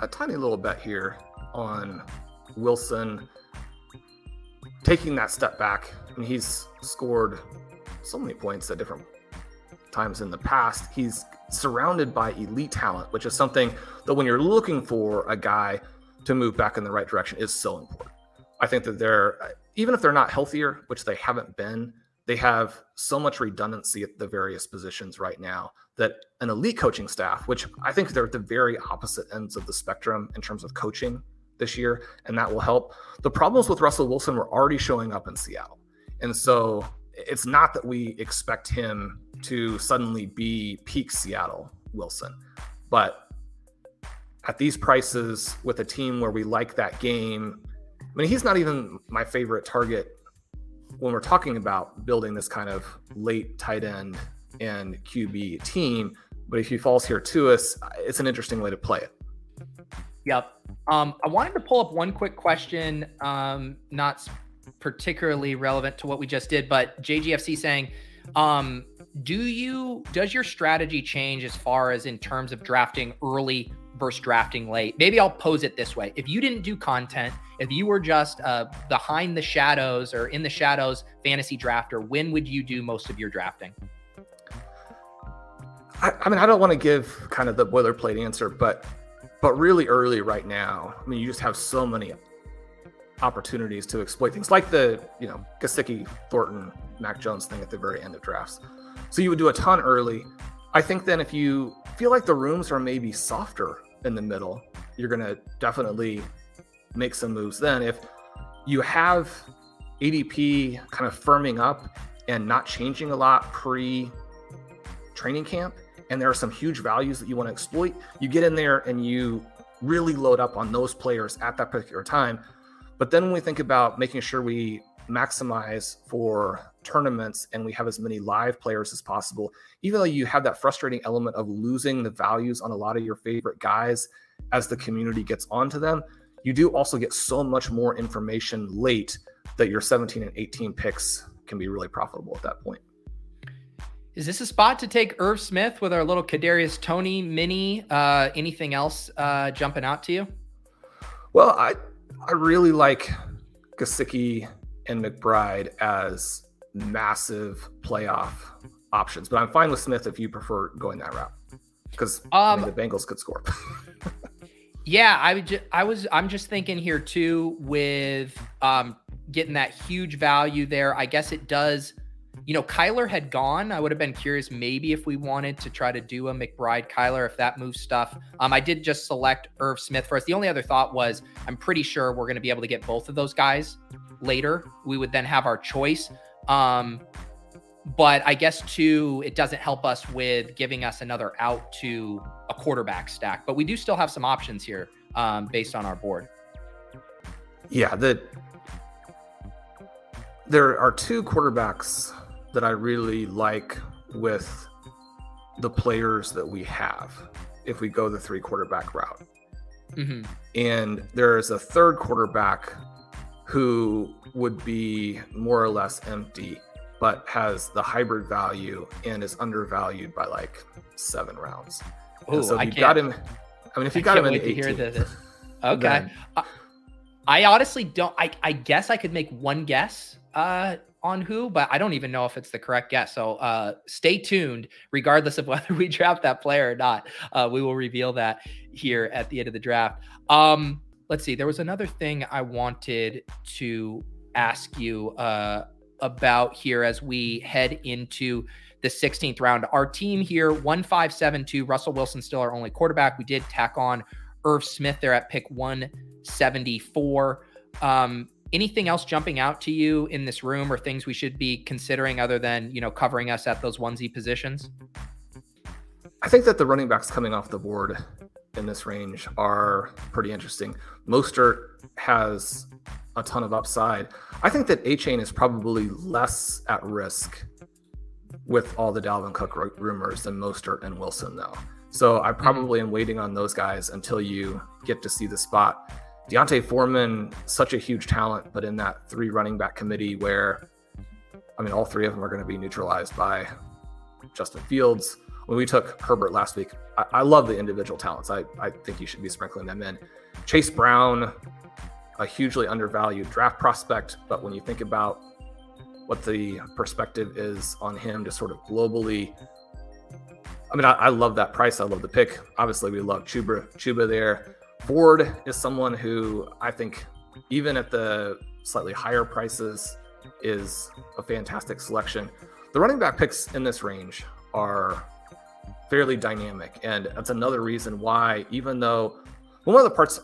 a tiny little bet here on Wilson taking that step back. I mean, he's scored so many points at different times in the past. He's surrounded by elite talent, which is something that when you're looking for a guy to move back in the right direction is so important. I think that they're even if they're not healthier, which they haven't been, they have so much redundancy at the various positions right now that an elite coaching staff, which I think they're at the very opposite ends of the spectrum in terms of coaching this year, and that will help. The problems with Russell Wilson were already showing up in Seattle. And so it's not that we expect him to suddenly be peak Seattle Wilson, but at these prices with a team where we like that game, I mean, he's not even my favorite target when we're talking about building this kind of late tight end and QB team. But if he falls here to us, it's an interesting way to play it. Yep. Um, I wanted to pull up one quick question, um, not particularly relevant to what we just did, but JGFC saying, um, do you does your strategy change as far as in terms of drafting early versus drafting late? Maybe I'll pose it this way: if you didn't do content, if you were just uh, behind the shadows or in the shadows fantasy drafter, when would you do most of your drafting? I, I mean, I don't want to give kind of the boilerplate answer, but but really early right now, I mean, you just have so many opportunities to exploit things like the, you know, Gesicki, Thornton, Mac Jones thing at the very end of drafts. So you would do a ton early. I think then if you feel like the rooms are maybe softer in the middle, you're going to definitely make some moves then. If you have ADP kind of firming up and not changing a lot pre training camp, and there are some huge values that you want to exploit, you get in there and you really load up on those players at that particular time. But then when we think about making sure we maximize for tournaments and we have as many live players as possible, even though you have that frustrating element of losing the values on a lot of your favorite guys as the community gets onto them, you do also get so much more information late that your 17 and 18 picks can be really profitable at that point. Is this a spot to take Irv Smith with our little Kadarius Toney mini? Uh, anything else uh, jumping out to you? Well, I I really like Gesicki and McBride as massive playoff options, but I'm fine with Smith if you prefer going that route because um, I mean, um, the Bengals could score. yeah, I would. Ju- I was. I'm just thinking here too with um, getting that huge value there. I guess it does you know, Kyler had gone. I would have been curious maybe if we wanted to try to do a McBride Kyler, if that moves stuff. Um, I did just select Irv Smith for us. The only other thought was I'm pretty sure we're going to be able to get both of those guys later. We would then have our choice. Um, but I guess too, it doesn't help us with giving us another out to a quarterback stack. But we do still have some options here um, based on our board. Yeah, the there are two quarterbacks that I really like with the players that we have if we go the three quarterback route. Mm-hmm. And there is a third quarterback who would be more or less empty, but has the hybrid value and is undervalued by like seven rounds. Oh, so you got him. I mean, if you got him in the 18th, okay. Then, I honestly don't. I, I guess I could make one guess uh, on who, but I don't even know if it's the correct guess. So uh, stay tuned, regardless of whether we draft that player or not. Uh, we will reveal that here at the end of the draft. Um, let's see. There was another thing I wanted to ask you uh, about here as we head into the 16th round. Our team here, 1572. Russell Wilson still our only quarterback. We did tack on Irv Smith there at pick 174. Um, anything else jumping out to you in this room or things we should be considering other than you know covering us at those onesie positions i think that the running backs coming off the board in this range are pretty interesting. Mostert has a ton of upside. I think that Achane is probably less at risk with all the dalvin cook rumors than mostert and wilson though. So i probably am waiting on those guys until you get to see the spot. D'Onta Foreman, such a huge talent, but in that three running back committee where, I mean, all three of them are going to be neutralized by Justin Fields. When we took Herbert last week, I, I love the individual talents. I, I think you should be sprinkling them in. Chase Brown, a hugely undervalued draft prospect, but when you think about what the perspective is on him to sort of globally, I mean, I, I love that price. I love the pick. Obviously, we love Chuba, Chuba there. Ford is someone who I think, even at the slightly higher prices is a fantastic selection. The running back picks in this range are fairly dynamic. And that's another reason why, even though one of the parts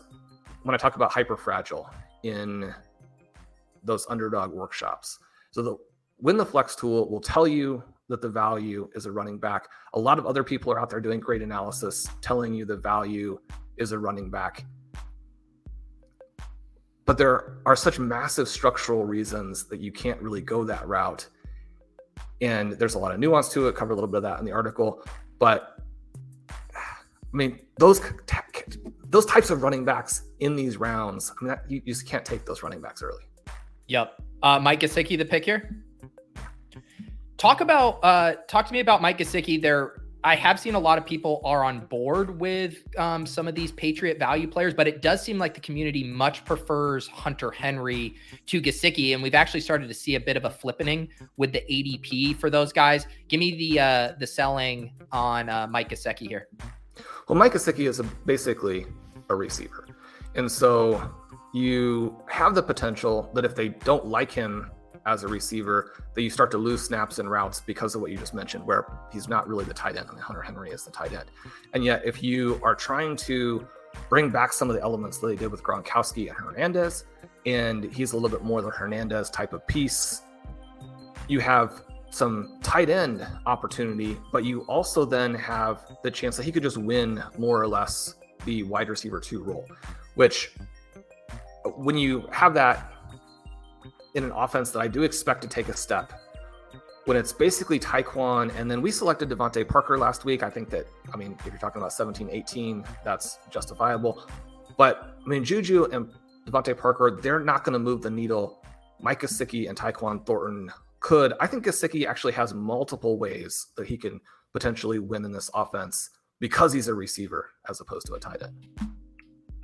when I talk about hyper fragile in those underdog workshops, so the win the flex tool will tell you that the value is a running back. A lot of other people are out there doing great analysis telling you the value is a running back. But there are such massive structural reasons that you can't really go that route. And there's a lot of nuance to it. Cover a little bit of that in the article. But I mean, those those types of running backs in these rounds, I mean, that, you, you, just can't take those running backs early. Yep. Uh, Mike Gesicki, the pick here. Talk about uh, talk to me about Mike Gesicki. There, I have seen a lot of people are on board with um, some of these Patriot value players, but it does seem like the community much prefers Hunter Henry to Gesicki, and we've actually started to see a bit of a flippening with the ADP for those guys. Give me the uh, the selling on uh, Mike Gesicki here. Well, Mike Gesicki is a, basically a receiver, and so you have the potential that if they don't like him as a receiver that you start to lose snaps and routes because of what you just mentioned, where he's not really the tight end. I mean, Hunter Henry is the tight end. And yet, if you are trying to bring back some of the elements that they did with Gronkowski and Hernandez, and he's a little bit more the Hernandez type of piece, you have some tight end opportunity, but you also then have the chance that he could just win more or less the wide receiver two role, which when you have that in an offense that I do expect to take a step. When it's basically Tyquan, and then we selected DeVante Parker last week. I think that, I mean, if you're talking about 17, 18, that's justifiable. But I mean, Juju and DeVante Parker, they're not going to move the needle. Mike Gesicki and Tyquan Thornton could. I think Gesicki actually has multiple ways that he can potentially win in this offense because he's a receiver as opposed to a tight end.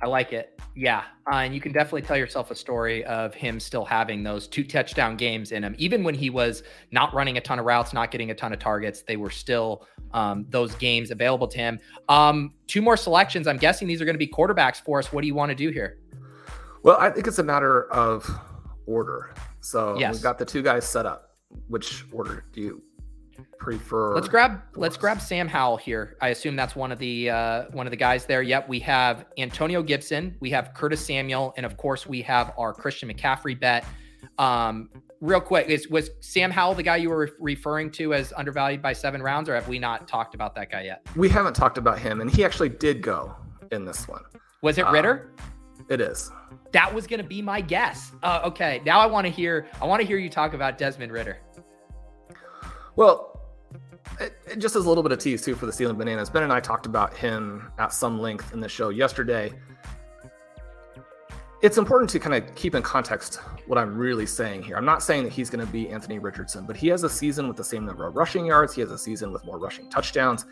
I like it. Yeah. Uh, and you can definitely tell yourself a story of him still having those two touchdown games in him. Even when he was not running a ton of routes, not getting a ton of targets, they were still um, those games available to him. Um, two more selections. I'm guessing these are going to be quarterbacks for us. What do you want to do here? Well, I think it's a matter of order. So yes. we've got the two guys set up. Which order do you prefer. Let's grab let's grab Sam Howell here. I assume that's one of the uh, one of the guys there. Yep, we have Antonio Gibson, we have Curtis Samuel, and of course we have our Christian McCaffrey bet. Um, real quick, is was Sam Howell the guy you were referring to as undervalued by seven rounds, or have we not talked about that guy yet? We haven't talked about him, and he actually did go in this one. Was it Ridder? Uh, it is. That was going to be my guess. Uh, okay, now I want to hear. I want to hear you talk about Desmond Ridder. Well, it, just as a little bit of tease too for the Stealing Bananas. Ben and I talked about him at some length in the show yesterday. It's important to kind of keep in context what I'm really saying here. I'm not saying that he's going to be Anthony Richardson, but he has a season with the same number of rushing yards. He has a season with more rushing touchdowns.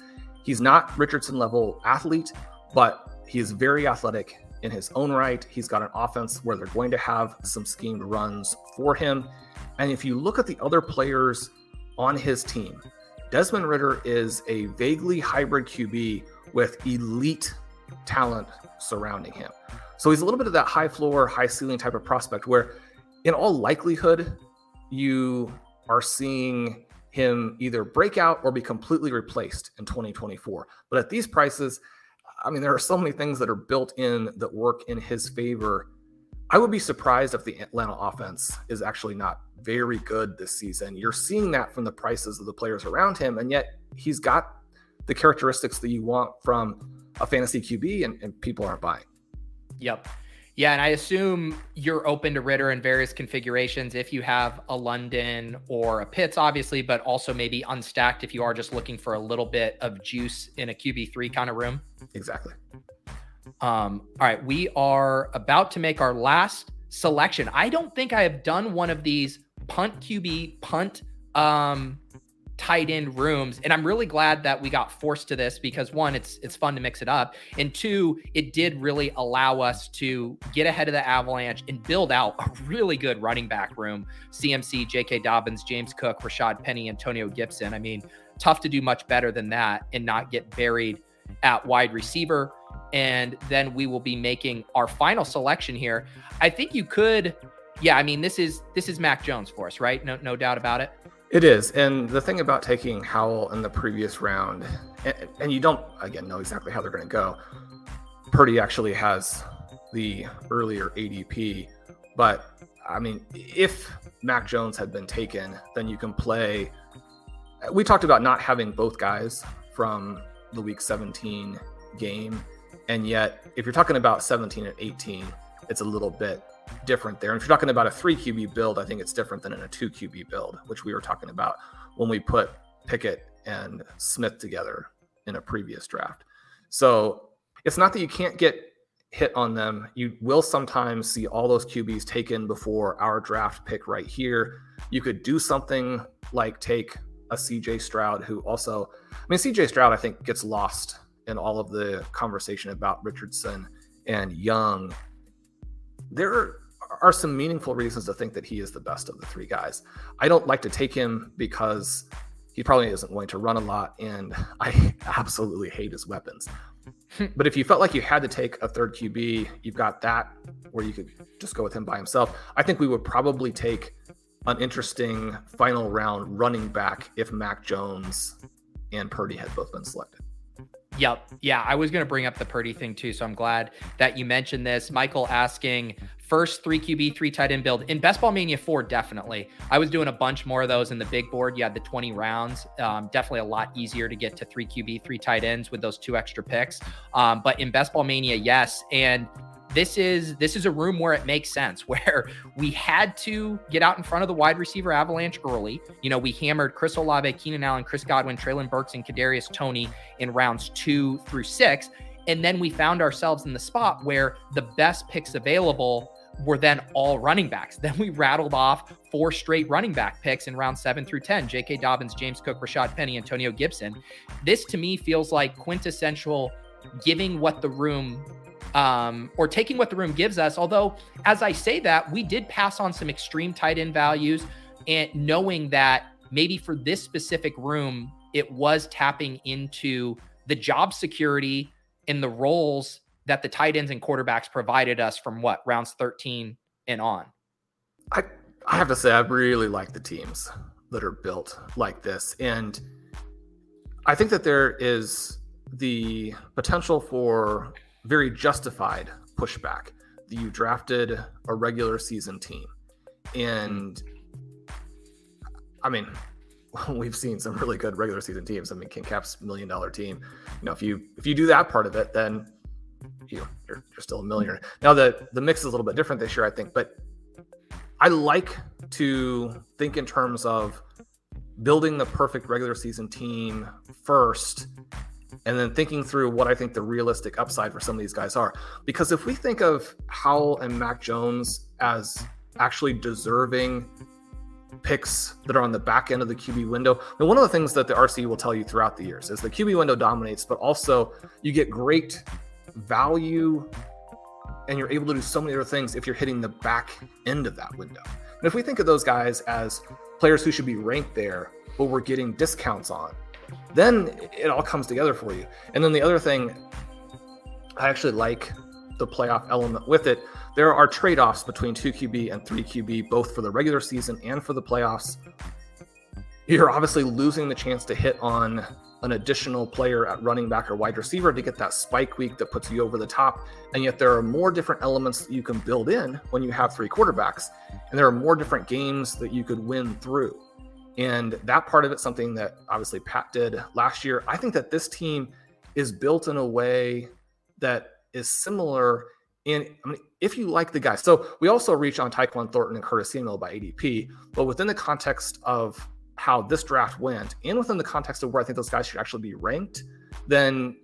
He's not Richardson level athlete, but he is very athletic in his own right. He's got an offense where they're going to have some schemed runs for him. And if you look at the other players on his team, Desmond Ridder is a vaguely hybrid QB with elite talent surrounding him. So he's a little bit of that high floor, high ceiling type of prospect where, in all likelihood, you are seeing him either break out or be completely replaced in 2024. But at these prices, I mean, there are so many things that are built in that work in his favor. I would be surprised if the Atlanta offense is actually not very good this season. You're seeing that from the prices of the players around him, and yet he's got the characteristics that you want from a fantasy QB, and, and people aren't buying. Yep. Yeah, and I assume you're open to Ridder in various configurations if you have a London or a Pitts, obviously, but also maybe unstacked if you are just looking for a little bit of juice in a QB3 kind of room. Exactly. Um, all right, we are about to make our last selection. I don't think I have done one of these punt QB, punt um, tight end rooms. And I'm really glad that we got forced to this because one, it's it's fun to mix it up. And two, it did really allow us to get ahead of the avalanche and build out a really good running back room. CMC, J.K. Dobbins, James Cook, Rashad Penny, Antonio Gibson. I mean, tough to do much better than that and not get buried at wide receiver. And then we will be making our final selection here. I think you could yeah, I mean this is this is Mac Jones for us, right? No no doubt about it. It is. And the thing about taking Howell in the previous round, and, and you don't again know exactly how they're going to go. Purdy actually has the earlier ADP, but I mean, if Mac Jones had been taken, then you can play. We talked about not having both guys from the week 17 game. And yet, if you're talking about 17 and 18, it's a little bit different there. And if you're talking about a three QB build, I think it's different than in a two QB build, which we were talking about when we put Pickett and Smith together in a previous draft. So it's not that you can't get hit on them. You will sometimes see all those QBs taken before our draft pick right here. You could do something like take a CJ Stroud, who also, I mean, CJ Stroud, I think, gets lost in all of the conversation about Richardson and Young. There are some meaningful reasons to think that he is the best of the three guys. I don't like to take him because he probably isn't going to run a lot, and I absolutely hate his weapons. but if you felt like you had to take a third QB, you've got that where you could just go with him by himself. I think we would probably take an interesting final round running back if Mac Jones and Purdy had both been selected. Yep. Yeah, I was going to bring up the Purdy thing too. So I'm glad that you mentioned this. Michael asking first three QB, three tight end build in Best Ball Mania 4, definitely. I was doing a bunch more of those in the big board. You had the 20 rounds. Um, definitely a lot easier to get to three QB, three tight ends with those two extra picks. Um, but in Best Ball Mania, yes. And this is this is a room where it makes sense where we had to get out in front of the wide receiver avalanche early. You know, we hammered Chris Olave, Keenan Allen, Chris Godwin, Treylen Burks, and Kadarius Toney in rounds two through six. And then we found ourselves in the spot where the best picks available were then all running backs. Then we rattled off four straight running back picks in round seven through 10 J.K. Dobbins, James Cook, Rashad Penny, Antonio Gibson. This to me feels like quintessential giving what the room um, or taking what the room gives us. Although, as I say that, we did pass on some extreme tight end values and knowing that maybe for this specific room, it was tapping into the job security and the roles that the tight ends and quarterbacks provided us from what rounds 13 and on. I I have to say I really like the teams that are built like this and I think that there is the potential for very justified pushback you drafted a regular season team. And I mean, we've seen some really good regular season teams. I mean, King Cap's million dollar team. You know, if you if you do that part of it, then you're, you're still a millionaire. Now the the mix is a little bit different this year, I think, but I like to think in terms of building the perfect regular season team first and then thinking through what I think the realistic upside for some of these guys are. Because if we think of Howell and Mac Jones as actually deserving picks that are on the back end of the QB window, and one of the things that the RC will tell you throughout the years is the QB window dominates, but also you get great value and you're able to do so many other things if you're hitting the back end of that window. And if we think of those guys as players who should be ranked there, but we're getting discounts on, then it all comes together for you. And then the other thing, I actually like the playoff element with it. There are trade offs between 2QB and 3QB, both for the regular season and for the playoffs. You're obviously losing the chance to hit on an additional player at running back or wide receiver to get that spike week that puts you over the top. And yet, there are more different elements that you can build in when you have three quarterbacks. And there are more different games that you could win through. And that part of it's something that obviously Pat did last year. I think that this team is built in a way that is similar. And I mean, if you like the guys, so we also reach on Tyquan Thornton and Curtis Samuel by ADP, but within the context of how this draft went, and within the context of where I think those guys should actually be ranked, then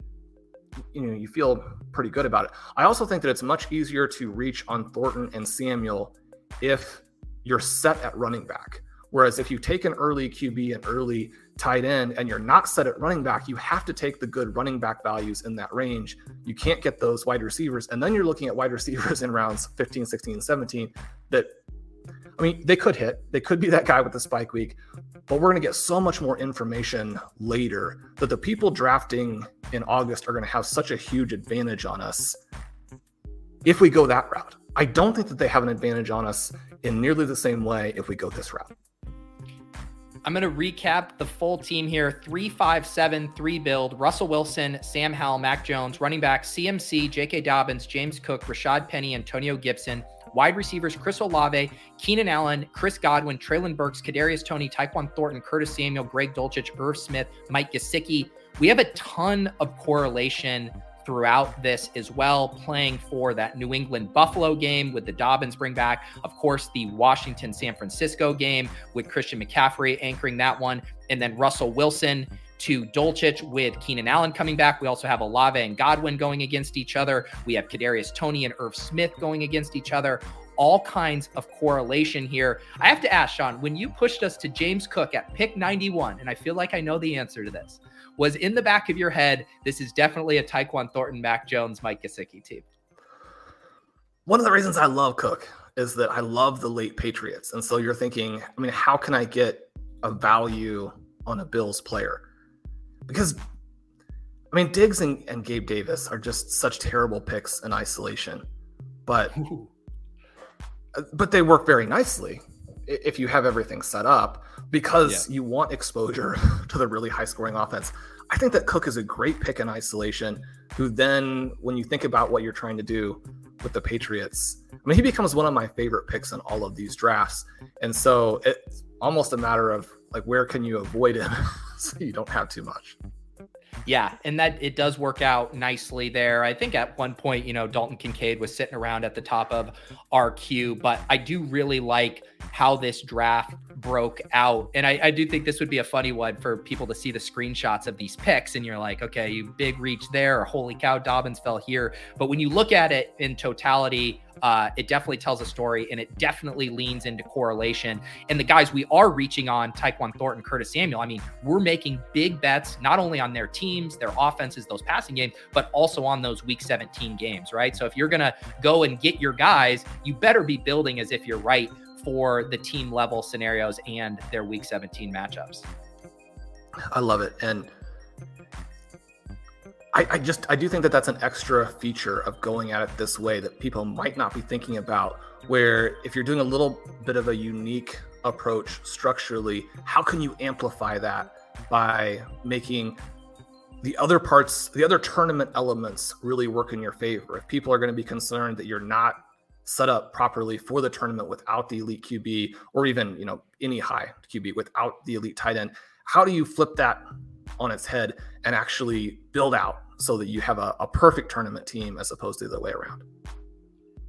you know you feel pretty good about it. I also think that it's much easier to reach on Thornton and Samuel if you're set at running back. Whereas if you take an early QB and early tight end and you're not set at running back, you have to take the good running back values in that range. You can't get those wide receivers. And then you're looking at wide receivers in rounds 15, 16, 17 that, I mean, they could hit. They could be that guy with the spike week, but we're going to get so much more information later that the people drafting in August are going to have such a huge advantage on us if we go that route. I don't think that they have an advantage on us in nearly the same way if we go this route. I'm going to recap the full team here 3 5 7 3 build. Russell Wilson, Sam Howell, Mac Jones, running back CMC, J.K. Dobbins, James Cook, Rashad Penny, Antonio Gibson. Wide receivers Chris Olave, Keenan Allen, Chris Godwin, Treylen Burks, Kadarius Toney, Tyquan Thornton, Curtis Samuel, Greg Dulcich, Irv Smith, Mike Gesicki. We have a ton of correlation throughout this as well, playing for that New England Buffalo game with the Dobbins bring back. Of course, the Washington San Francisco game with Christian McCaffrey anchoring that one. And then Russell Wilson to Dulcich with Keenan Allen coming back. We also have Olave and Godwin going against each other. We have Kadarius Toney and Irv Smith going against each other. All kinds of correlation here. I have to ask, Shawn, when you pushed us to James Cook at pick 91, and I feel like I know the answer to this, was in the back of your head, this is definitely a Tyquan Thornton, Mac Jones, Mike Gesicki team? One of the reasons I love Cook is that I love the late Patriots. And so you're thinking, I mean, how can I get a value on a Bills player? Because I mean, Diggs and, and Gabe Davis are just such terrible picks in isolation, but Ooh. but they work very nicely if you have everything set up because yeah. you want exposure to the really high scoring offense. I think that Cook is a great pick in isolation, who then, when you think about what you're trying to do with the Patriots, I mean, he becomes one of my favorite picks in all of these drafts. And so it's almost a matter of like, where can you avoid him so you don't have too much? Yeah, and that it does work out nicely there. I think at one point, you know, Dalton Kincaid was sitting around at the top of our queue, but I do really like how this draft broke out. And I, I, do think this would be a funny one for people to see the screenshots of these picks. And you're like, okay, you big reach there, or holy cow, Dobbins fell here. But when you look at it in totality, uh, it definitely tells a story and it definitely leans into correlation. And the guys we are reaching on, Tyquan Thornton, Curtis Samuel, I mean, we're making big bets not only on their teams, their offenses, those passing games, but also on those week 17 games, right? So if you're going to go and get your guys, you better be building as if you're right for the team level scenarios and their week 17 matchups. I love it. And I, I, just I do think that that's an extra feature of going at it this way that people might not be thinking about. Where if you're doing a little bit of a unique approach structurally, how can you amplify that by making the other parts, the other tournament elements really work in your favor? If people are going to be concerned that you're not set up properly for the tournament without the elite QB or even, you know, any high QB without the elite tight end. How do you flip that on its head and actually build out so that you have a, a perfect tournament team as opposed to the other way around?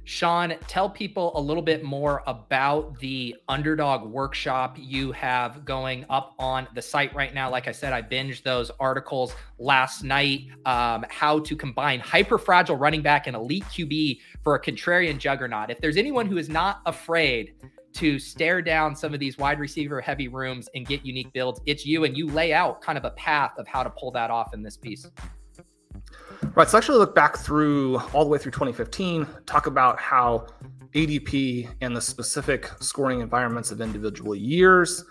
Shawn, tell people a little bit more about the underdog workshop you have going up on the site right now. Like I said, I binged those articles last night. Um, how to combine hyper fragile running back and elite QB for a contrarian juggernaut. If there's anyone who is not afraid to stare down some of these wide receiver heavy rooms and get unique builds, it's you. And you lay out kind of a path of how to pull that off in this piece. Right. So actually look back through all the way through 2015, talk about how ADP and the specific scoring environments of individual years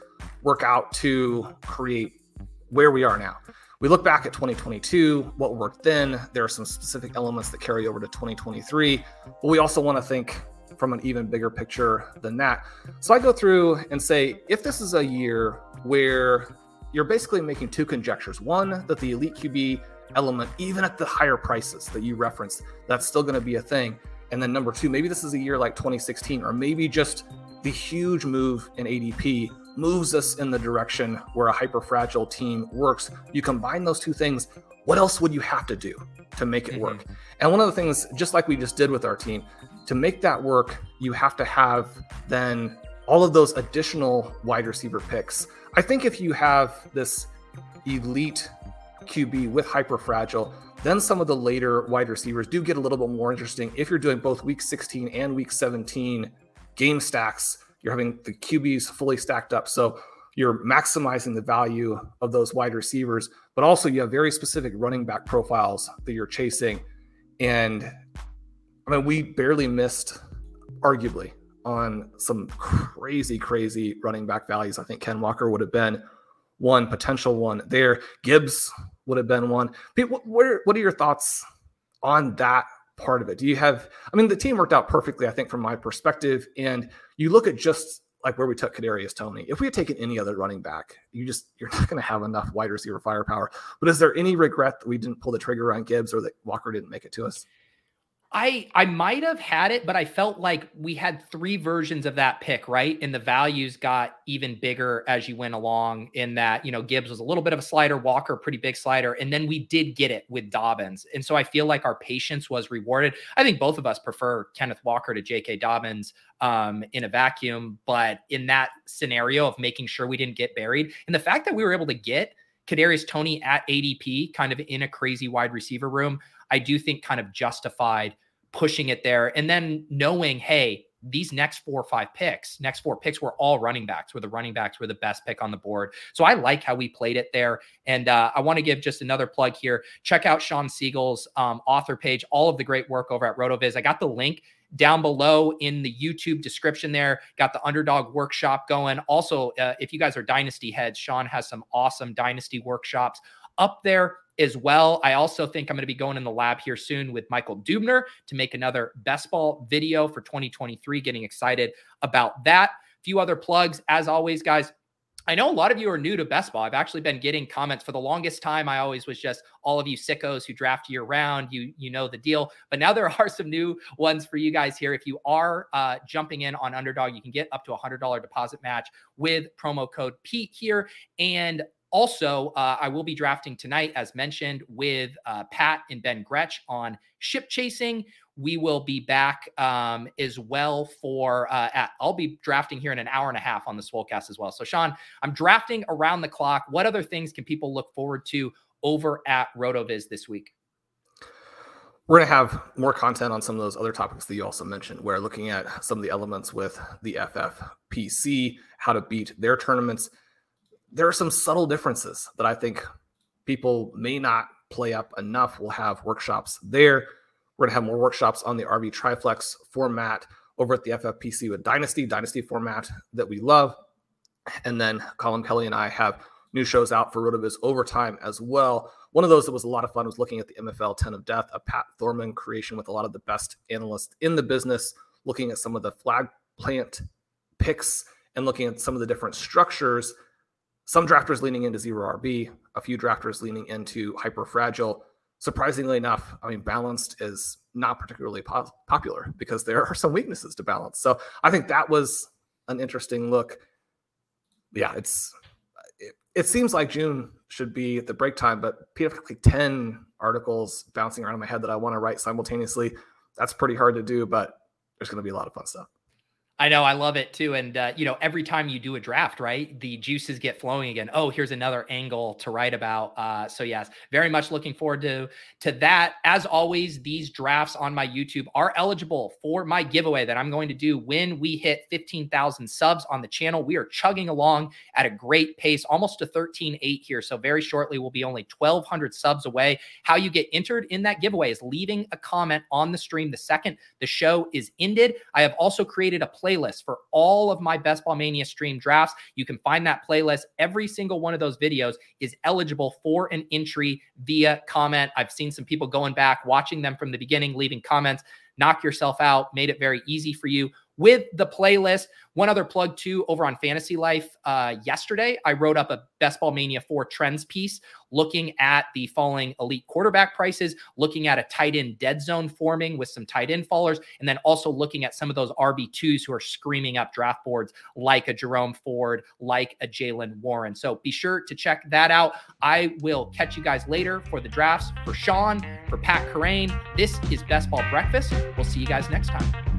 work out to create where we are now. We look back at 2022, what worked then. There are some specific elements that carry over to 2023, but we also want to think from an even bigger picture than that. So I go through and say, if this is a year where you're basically making two conjectures one, that the elite QB element, even at the higher prices that you referenced, that's still going to be a thing. And then number two, maybe this is a year like 2016, or maybe just the huge move in ADP moves us in the direction where a hyper fragile team works. You combine those two things. What else would you have to do to make it mm-hmm. work? And one of the things, just like we just did with our team, to make that work, you have to have then all of those additional wide receiver picks. I think if you have this elite QB with hyper fragile. Then some of the later wide receivers do get a little bit more interesting. If you're doing both week 16 and week 17 game stacks, you're having the QBs fully stacked up. So you're maximizing the value of those wide receivers, but also you have very specific running back profiles that you're chasing. And I mean, we barely missed, arguably, on some crazy, crazy running back values. I think Ken Walker would have been one potential one there. Gibbs would have been one. What, what are, your thoughts on that part of it? Do you have, I mean, the team worked out perfectly, I think, from my perspective. And you look at just like where we took Kadarius Toney. If we had taken any other running back, you just you're not going to have enough wide receiver firepower. But is there any regret that we didn't pull the trigger on Gibbs or that Walker didn't make it to us? I I might have had it, but I felt like we had three versions of that pick, right? And the values got even bigger as you went along. In that, you know, Gibbs was a little bit of a slider, Walker pretty big slider, and then we did get it with Dobbins. And so I feel like our patience was rewarded. I think both of us prefer Kenneth Walker to J.K. Dobbins um, in a vacuum, but in that scenario of making sure we didn't get buried, and the fact that we were able to get Kadarius Toney at ADP, kind of in a crazy wide receiver room. I do think kind of justified pushing it there. And then knowing, hey, these next four or five picks, next four picks were all running backs, where the running backs were the best pick on the board. So I like how we played it there. And uh, I want to give just another plug here. Check out Shawn Siegele's um, author page, all of the great work over at RotoViz. I got the link down below in the YouTube description there. Got the underdog workshop going. Also, uh, if you guys are dynasty heads, Shawn has some awesome dynasty workshops up there as well. I also think I'm going to be going in the lab here soon with Michael Dubner to make another best ball video for 2023. Getting excited about that. A few other plugs, as always, guys. I know a lot of you are new to best ball. I've actually been getting comments for the longest time. I always was just all of you sickos who draft year round. You you know the deal. But now there are some new ones for you guys here. If you are uh, jumping in on Underdog, you can get up to a hundred dollar deposit match with promo code Pete here. And also, uh, I will be drafting tonight, as mentioned, with uh, Pat and Ben Gretch on ship chasing. We will be back um, as well for. Uh, at, I'll be drafting here in an hour and a half on the Swolecast as well. So, Shawn, I'm drafting around the clock. What other things can people look forward to over at RotoViz this week? We're going to have more content on some of those other topics that you also mentioned. We're looking at some of the elements with the FFPC, how to beat their tournaments there are some subtle differences that I think people may not play up enough. We'll have workshops there. We're going to have more workshops on the RV Triflex format over at the FFPC with Dynasty, Dynasty format that we love. And then Colin Kelly and I have new shows out for Rotoviz Overtime as well. One of those that was a lot of fun was looking at the MFL 10 of Death, a Pat Thorman creation with a lot of the best analysts in the business, looking at some of the flag plant picks and looking at some of the different structures some drafters leaning into zero RB, a few drafters leaning into hyper fragile. Surprisingly enough, I mean, balanced is not particularly po- popular because there are some weaknesses to balance. So I think that was an interesting look. Yeah, it's it, it seems like June should be the break time, but Pete, like 10 articles bouncing around in my head that I want to write simultaneously. That's pretty hard to do, but there's going to be a lot of fun stuff. I know, I love it too. And uh, you know, every time you do a draft, right, the juices get flowing again. Oh, here's another angle to write about. Uh, so yes, very much looking forward to to that. As always, these drafts on my YouTube are eligible for my giveaway that I'm going to do when we hit 15,000 subs on the channel. We are chugging along at a great pace, almost to 13.8 here. So very shortly, we'll be only 1,200 subs away. How you get entered in that giveaway is leaving a comment on the stream the second the show is ended. I have also created a play playlist for all of my Best Ball Mania stream drafts. You can find that playlist. Every single one of those videos is eligible for an entry via comment. I've seen some people going back, watching them from the beginning, leaving comments. Knock yourself out, made it very easy for you with the playlist. One other plug too over on Fantasy Life. Uh, yesterday, I wrote up a Best Ball Mania 4 trends piece looking at the falling elite quarterback prices, looking at a tight end dead zone forming with some tight end fallers, and then also looking at some of those RB2s who are screaming up draft boards like a Jerome Ford, like a Jaylen Warren. So be sure to check that out. I will catch you guys later for the drafts. For Shawn, for Pat Kerrane, this is Best Ball Breakfast. We'll see you guys next time.